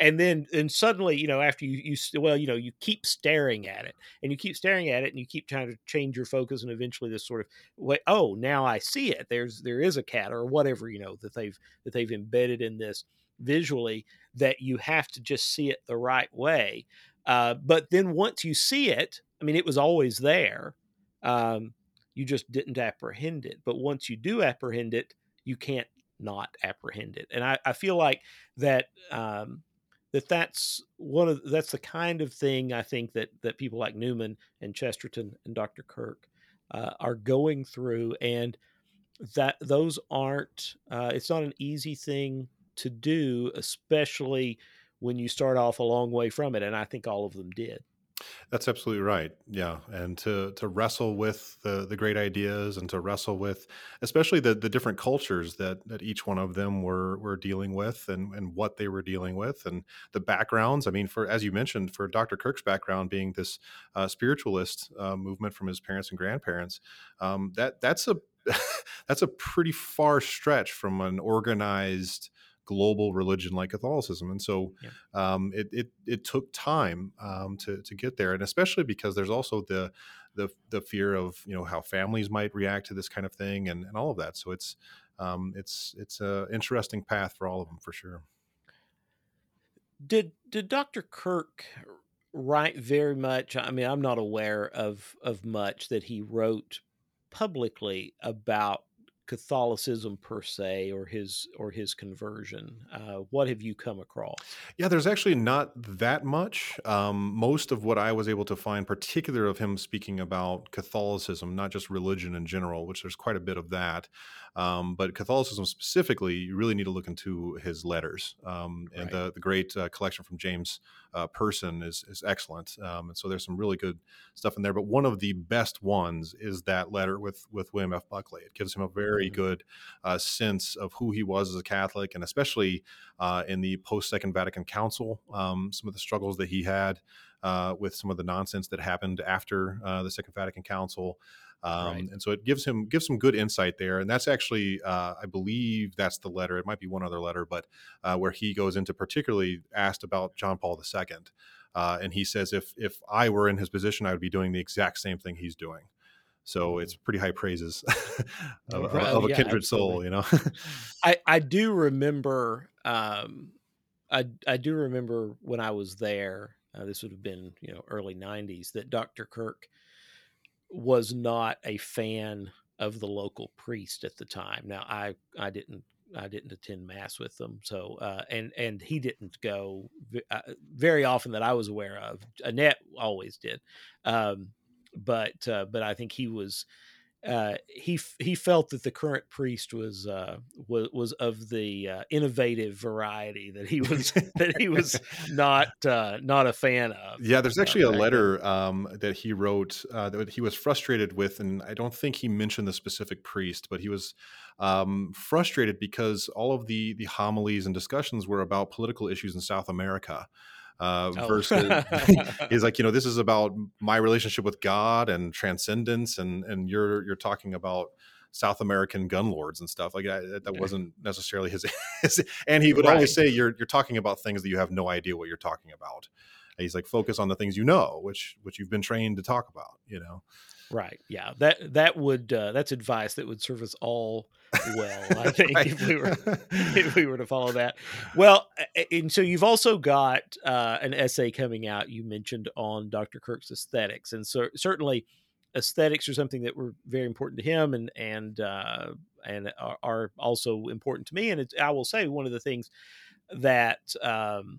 And then and suddenly you know after you you well you know you keep staring at it and you keep staring at it and you keep trying to change your focus and eventually this sort of way oh now i see it. There's there is a cat or whatever you know that they've that they've embedded in this visually that you have to just see it the right way uh, but then once you see it I mean, it was always there. Um, you just didn't apprehend it. But once you do apprehend it, you can't not apprehend it. And I, I feel like that um, that that's one of that's the kind of thing I think that that people like Newman and Chesterton and Dr. Kirk uh, are going through, and that those aren't. Uh, it's not an easy thing to do, especially when you start off a long way from it. And I think all of them did. That's absolutely right. Yeah, and to to wrestle with the the great ideas and to wrestle with especially the the different cultures that that each one of them were were dealing with and and what they were dealing with and the backgrounds. I mean, for as you mentioned, for Dr. Kirk's background being this uh, spiritualist uh, movement from his parents and grandparents, um, that that's a that's a pretty far stretch from an organized global religion like Catholicism. And so yeah. um, it, it, it took time um, to, to get there. And especially because there's also the, the, the fear of, you know, how families might react to this kind of thing and, and all of that. So it's, um, it's, it's an interesting path for all of them for sure. Did, did Dr. Kirk write very much? I mean, I'm not aware of, of much that he wrote publicly about Catholicism per se or his or his conversion. Uh, what have you come across? Yeah, there's actually not that much. Um, most of what I was able to find, particular of him speaking about Catholicism, not just religion in general, which there's quite a bit of that, um, but Catholicism specifically, you really need to look into his letters. Um, and right. the, the great uh, collection from James uh, Person is, is excellent. Um, and so there's some really good stuff in there. But one of the best ones is that letter with, with William F. Buckley. It gives him a very mm-hmm. good uh, sense of who he was as a Catholic, and especially uh, in the post Second Vatican Council, um, some of the struggles that he had. Uh, with some of the nonsense that happened after uh, the Second Vatican Council, um, right. And so it gives him gives some good insight there, and that's actually uh, I believe that's the letter. It might be one other letter, but uh, where he goes into particularly asked about John Paul II, uh, and he says if if I were in his position, I would be doing the exact same thing he's doing. So mm-hmm. it's pretty high praises of, right. of, a yeah, kindred absolutely. soul, you know. I I do remember. Um, I I do remember when I was there. Uh, this would have been you know early '90s that Dr. Kirk was not a fan of the local priest at the time. Now I I didn't I didn't attend mass with them, so uh, and and he didn't go uh, very often that I was aware of. Annette always did, um, but uh, but I think he was uh, he he felt that the current priest was uh, was was of the uh, innovative variety that he was that he was not uh, not a fan of. Yeah, there's actually a letter um, that he wrote uh, that he was frustrated with, and I don't think he mentioned the specific priest, but he was um, frustrated because all of the the homilies and discussions were about political issues in South America uh, oh. versus he's like, you know, this is about my relationship with God and transcendence, and and you're you're talking about South American gun lords and stuff like that. That wasn't necessarily his. his and he would right. always say, "You're you're talking about things that you have no idea what you're talking about." And he's like, "Focus on the things you know, which which you've been trained to talk about." You know. Right. Yeah. That that would uh, that's advice that would serve us all well. I think right. if we were if we were to follow that. Well, and so you've also got uh, an essay coming out. You mentioned on Dr. Kirk's aesthetics, and so certainly aesthetics are something that were very important to him, and and uh, and are, are also important to me. And I will say one of the things that um,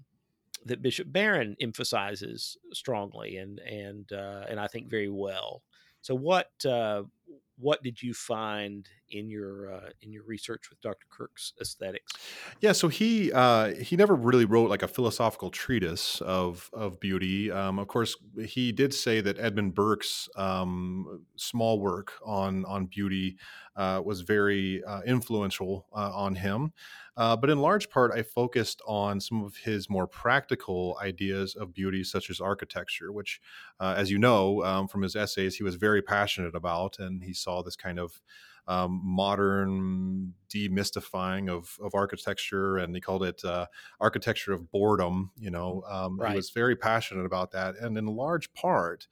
that Bishop Barron emphasizes strongly, and and uh, and I think very well so what uh, what did you find in your uh, in your research with Dr. Kirk's aesthetics? Yeah, so he uh, he never really wrote like a philosophical treatise of of beauty. Um, of course, he did say that Edmund Burke's um, small work on on beauty uh, was very uh, influential uh, on him. Uh, but in large part, I focused on some of his more practical ideas of beauty, such as architecture, which, as you know um, from his essays, he was very passionate about. And he saw this kind of um, modern demystifying of, of architecture, and he called it uh, architecture of boredom. You know, um, right. he was very passionate about that. And in large part,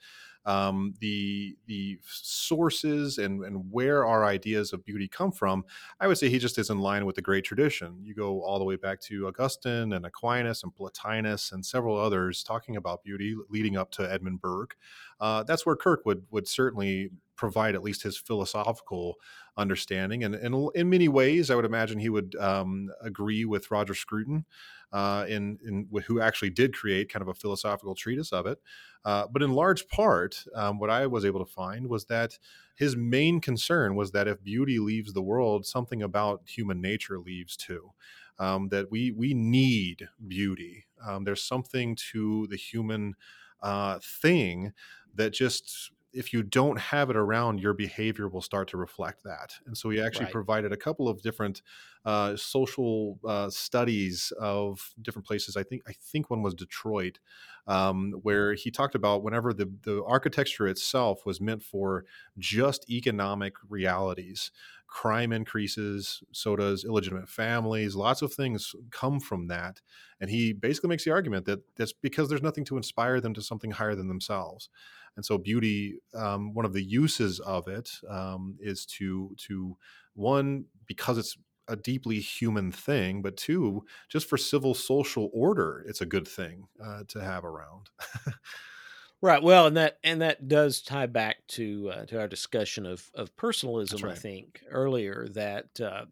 um, the the sources and and where our ideas of beauty come from, I would say he just is in line with the great tradition. You go all the way back to Augustine and Aquinas and Plotinus and several others talking about beauty, leading up to Edmund Burke. Uh, that's where Kirk would would certainly provide at least his philosophical understanding. And, and in many ways, I would imagine he would um, agree with Roger Scruton, uh, in, in who actually did create kind of a philosophical treatise of it. Uh, but in large part, um, what I was able to find was that his main concern was that if beauty leaves the world, something about human nature leaves too. Um, that we we need beauty. Um, there's something to the human uh, thing that just if you don't have it around, your behavior will start to reflect that. And so he actually right. provided a couple of different uh, social uh, studies of different places. I think I think one was Detroit, um, where he talked about whenever the the architecture itself was meant for just economic realities. Crime increases, so does illegitimate families. Lots of things come from that, and he basically makes the argument that that's because there's nothing to inspire them to something higher than themselves and so beauty um, one of the uses of it um, is to to one because it's a deeply human thing but two just for civil social order it's a good thing uh, to have around right well and that and that does tie back to uh, to our discussion of of personalism right. i think earlier that uh,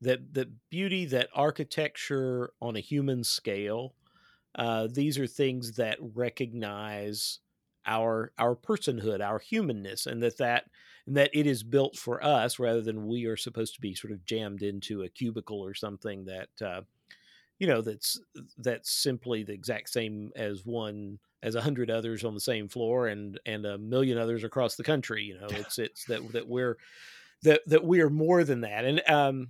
that that beauty that architecture on a human scale uh, these are things that recognize our our personhood, our humanness, and that that and that it is built for us rather than we are supposed to be sort of jammed into a cubicle or something that uh, you know that's that's simply the exact same as one as a hundred others on the same floor and and a million others across the country. You know, it's it's that that we're that that we are more than that. And um,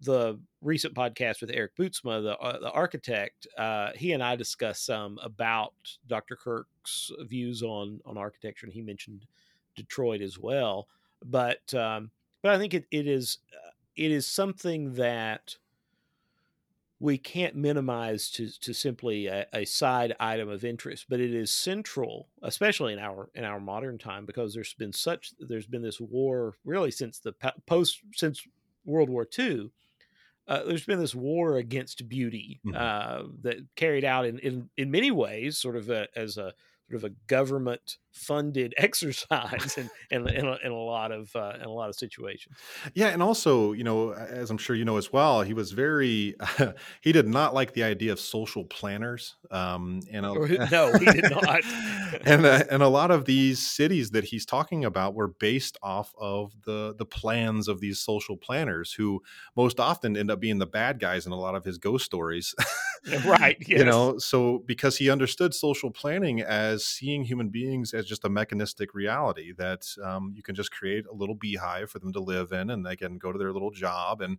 the recent podcast with Eric Bootsma, the uh, the architect, uh, he and I discussed some about Dr. Kirk's views on on architecture, and he mentioned Detroit as well. But um, but I think it, it is uh, it is something that we can't minimize to to simply a, a, side item of interest, but it is central, especially in our in our modern time, because there's been such there's been this war really since the post since World War II, uh, there's been this war against beauty mm-hmm. uh, that carried out in, in, in many ways, sort of a, as a sort of a government funded exercise in, in, in, a, in, a, lot of uh, in a lot of situations. Yeah, and also, you know, as I'm sure you know as well, he was very uh, he did not like the idea of social planners. Um, and a, no, he did not. and uh, and a lot of these cities that he's talking about were based off of the the plans of these social planners, who most often end up being the bad guys in a lot of his ghost stories. right. Yes. You know, so because he understood social planning as seeing human beings as just a mechanistic reality that um, you can just create a little beehive for them to live in and they can go to their little job and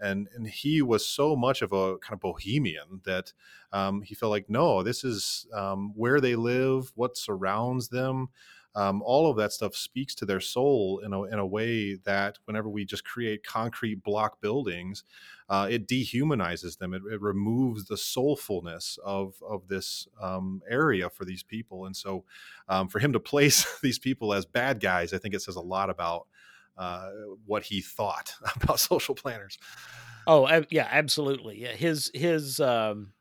and and he was so much of a kind of bohemian that um, he felt like no this is um, where they live what surrounds them um, all of that stuff speaks to their soul in a, in a way that whenever we just create concrete block buildings, uh, it dehumanizes them. It, it, removes the soulfulness of of this um, area for these people. And so, um, for him to place these people as bad guys, I think it says a lot about uh, what he thought about social planners. Oh, yeah, absolutely. His his um,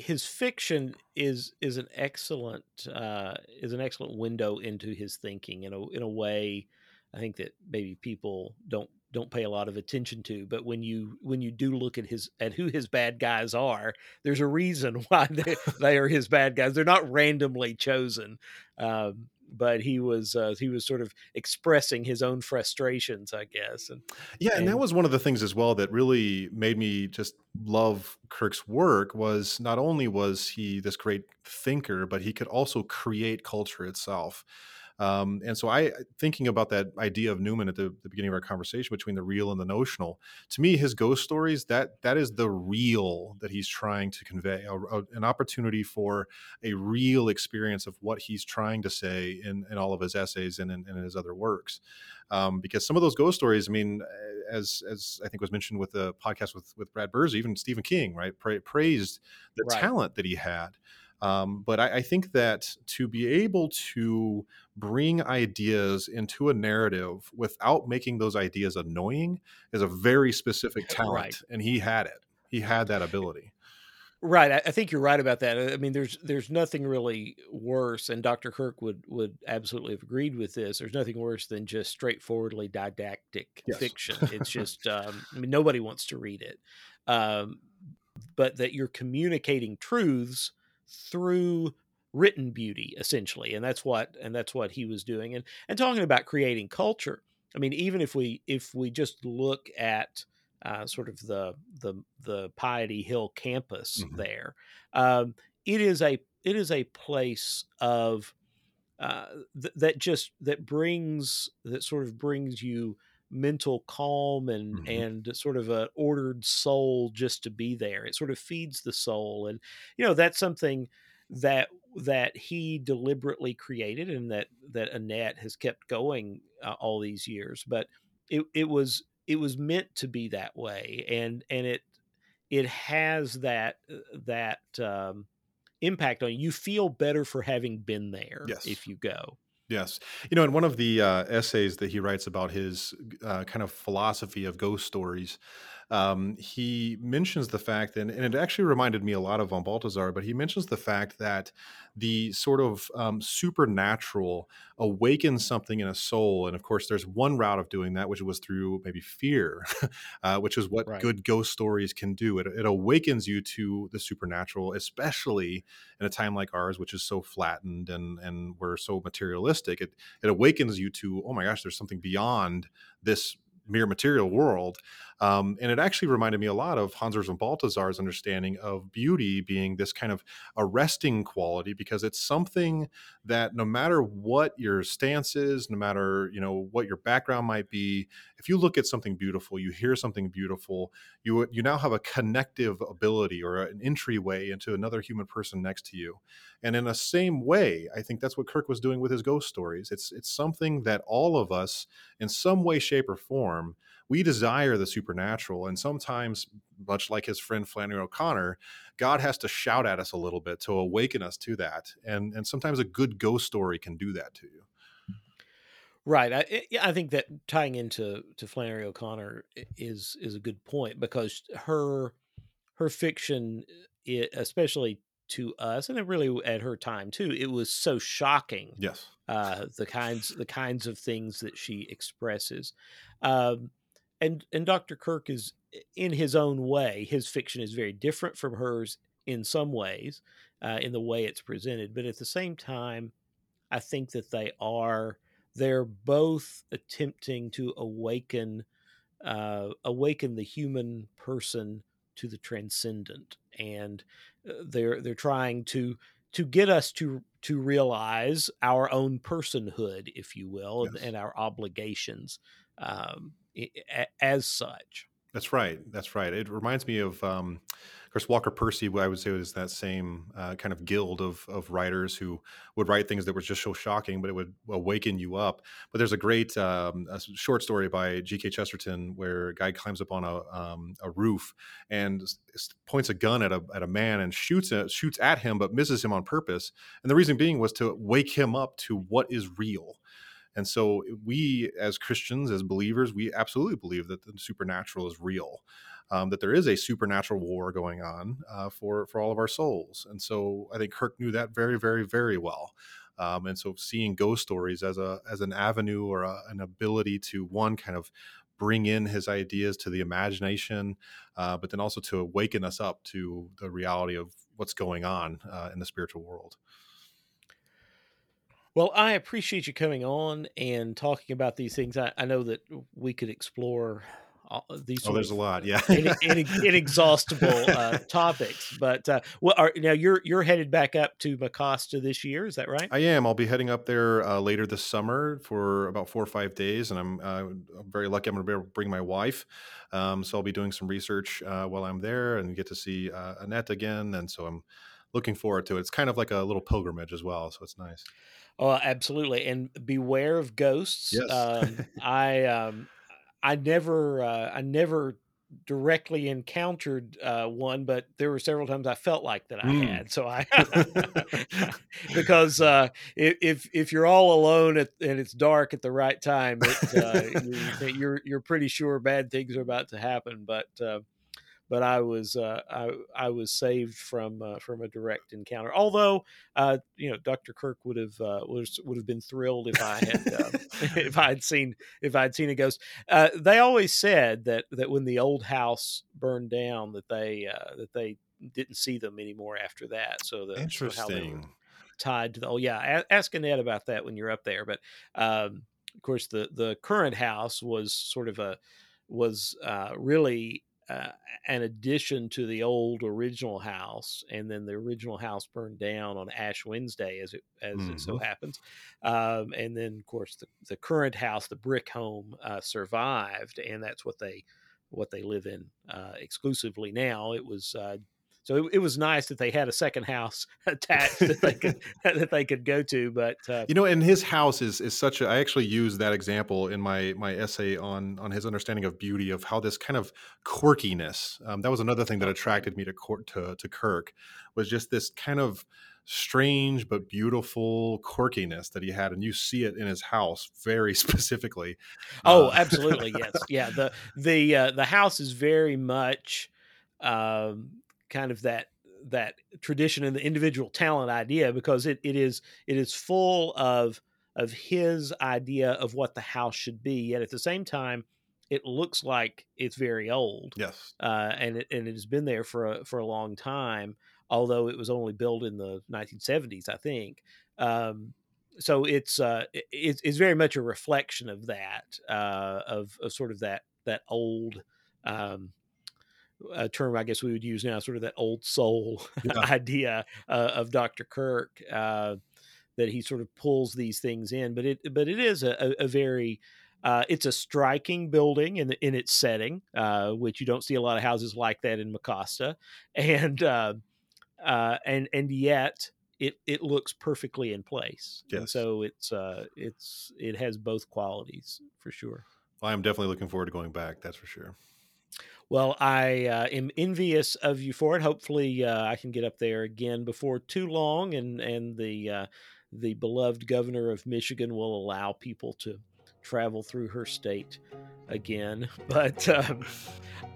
his fiction is is an excellent uh, is an excellent window into his thinking in a in a way I think that maybe people don't don't pay a lot of attention to but when you when you do look at his at who his bad guys are there's a reason why they, they are his bad guys. They're not randomly chosen um, but he was uh, he was sort of expressing his own frustrations, I guess. And yeah, and, and that was one of the things as well that really made me just love Kirk's work was not only was he this great thinker, but he could also create culture itself. Um, and so I thinking about that idea of Newman at the, the, beginning of our conversation between the real and the notional. To me, his ghost stories that that is the real that he's trying to convey, a, a, an opportunity for a real experience of what he's trying to say in, in all of his essays and in, in his other works. Um, because some of those ghost stories, I mean, as as I think was mentioned with the podcast with with Brad Birzer, even Stephen King, right, pra- praised the right. talent that he had. Um, but I, I, think that to be able to bring ideas into a narrative without making those ideas annoying is a very specific talent, right. and he had it. He had that ability. Right, I, I think you're right about that. I mean, there's there's nothing really worse, and Dr. Kirk would would absolutely have agreed with this. There's nothing worse than just straightforwardly didactic yes. fiction. It's just, um, I mean, nobody wants to read it. Um, but that you're communicating truths through written beauty essentially and that's what and that's what he was doing and and talking about creating culture i mean even if we if we just look at uh, sort of the the the piety hill campus mm-hmm. there um, it is a it is a place of uh, th- that just that brings that sort of brings you mental calm and mm-hmm. and sort of a ordered soul just to be there it sort of feeds the soul and you know that's something that that he deliberately created and that that Annette has kept going uh, all these years but it it was it was meant to be that way and and it it has that uh, that um, impact on you. you feel better for having been there yes. if you go Yes. You know, in one of the uh, essays that he writes about his uh, kind of philosophy of ghost stories, um, he mentions the fact, and, and, it actually reminded me a lot of von Balthasar, but he mentions the fact that the sort of um, supernatural awakens something in a soul. And of course, there's one route of doing that, which was through maybe fear, uh, which is what right. good ghost stories can do. It, it awakens you to the supernatural, especially in a time like ours, which is so flattened and, and we're so materialistic. It, it awakens you to, oh my gosh, there's something beyond this mere material world. Um, and it actually reminded me a lot of Hans and Balthasar's understanding of beauty being this kind of arresting quality because it's something that no matter what your stance is, no matter you know what your background might be, if you look at something beautiful, you hear something beautiful, you you now have a connective ability or an entryway into another human person next to you. And in the same way, I think that's what Kirk was doing with his ghost stories. It's it's something that all of us, in some way, shape, or form, we desire the supernatural. And sometimes, much like his friend Flannery O'Connor, God has to shout at us a little bit to awaken us to that. And, and sometimes a good ghost story can do that to you. Right. I, I think that tying into to Flannery O'Connor is is a good point because her her fiction, especially to us, and really at her time too, it was so shocking. Yes. Uh, the kinds the kinds of things that she expresses. Um, and and Dr. Kirk is in his own way. His fiction is very different from hers in some ways, uh, in the way it's presented. But at the same time, I think that they are they're both attempting to awaken uh, awaken the human person to the transcendent, and uh, they're they're trying to to get us to to realize our own personhood, if you will, yes. and, and, our obligations. Um, as such. That's right. That's right. It reminds me of um, of course, Walker Percy, I would say, was that same uh, kind of guild of of writers who would write things that were just so shocking, but it would awaken you up. But there's a great um, a short story by G.K. Chesterton where a guy climbs up on a um, a roof and points a gun at a at a man and shoots a, shoots at him, but misses him on purpose. And the reason being was to wake him up to what is real and so we, as Christians, as believers, we absolutely believe that the supernatural is real. Um, that there is a supernatural war going on uh, for for all of our souls, and so I think Kirk knew that very, very, very well. Um, and so seeing ghost stories as a as an avenue or a, an ability to one kind of bring in his ideas to the imagination, uh, but then also to awaken us up to the reality of what's going on uh, in the spiritual world. Well, I appreciate you coming on and talking about these things. I, I know that we could explore all these. Oh, there's a lot, yeah, in, in, inexhaustible uh, topics. But uh, well, are, now you're you're headed back up to Mecosta this year. Is that right? I am. I'll be heading up there uh, later this summer for about four or five days, and I'm, uh, I'm very lucky. I'm going to be able to bring my wife, um, so I'll be doing some research uh, while I'm there and get to see uh, Annette again. And so I'm looking forward to it. It's kind of like a little pilgrimage as well, so it's nice. Oh, absolutely, and beware of ghosts. Yes. Um, I um, I never uh, I never directly encountered uh, one, but there were several times I felt like that I mm. had. So I because uh, if if you're all alone at, and it's dark at the right time, it, uh, you're you're pretty sure bad things are about to happen. But uh, but I was uh, I, I was saved from uh, from a direct encounter. Although uh, you know Dr. Kirk would have uh, was, would have been thrilled if I had uh, if I had seen if I had seen a ghost. Uh, they always said that that when the old house burned down that they that they didn't see them anymore after that. So the interesting. So tied to the oh yeah ask Annette about that when you're up there but um, of course the the current house was sort of a was uh, really uh, an addition to the old original house, and then the original house burned down on Ash Wednesday, as it as mm-hmm. it so mm-hmm. happens. Um, and then, of course, the, the current house, the brick home, uh, survived, and that's what they what they live in uh, exclusively now. It was uh, so it, it, was nice that they had a second house attached that they could that they could go to. But uh, you know, and his house is is such a. I actually use that example in my my essay on on his understanding of beauty of how this kind of quirkiness. Um, that was another thing that attracted me to court to to Kirk was just this kind of strange but beautiful quirkiness that he had and you see it in his house very specifically oh uh, absolutely yes yeah the the uh, the house is very much um, kind of that that tradition and the individual talent idea because it, it is it is full of of his idea of what the house should be yet at the same time it looks like it's very old yes. uh, and it, and it has been there for a, for a long time although it was only built in the 1970s i think. Um, so it's uh, it's, it's very much a reflection of that uh, of, of sort of that that old um, a term I guess we would use now, sort of that old soul yeah. idea uh, of Dr. Kirk uh, that he sort of pulls these things in. But it but it is a, a very uh, it's a striking building in in its setting, uh, which you don't see a lot of houses like that in Mecosta, and uh, uh, and and yet it it looks perfectly in place. Yes. And so it's it's it has both qualities for sure. I'm definitely looking forward to going back. That's for sure. Well, I uh, am envious of you for it. Hopefully, uh, I can get up there again before too long, and and the uh, the beloved governor of Michigan will allow people to travel through her state again. But um,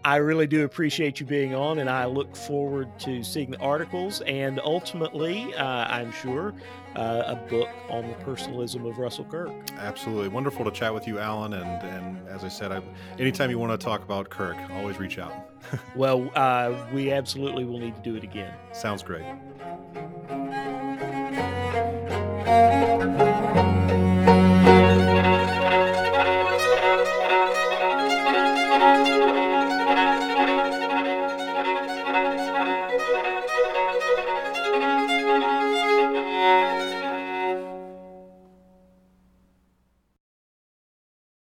I really do appreciate you being on, and I look forward to seeing the articles and ultimately, uh, I'm sure, uh, a book on the personalism of Russell Kirk. Absolutely. Wonderful to chat with you, Alan. And, and as I said, I, anytime you want to talk about Kirk, always reach out. well, uh, we absolutely will need to do it again. Sounds great.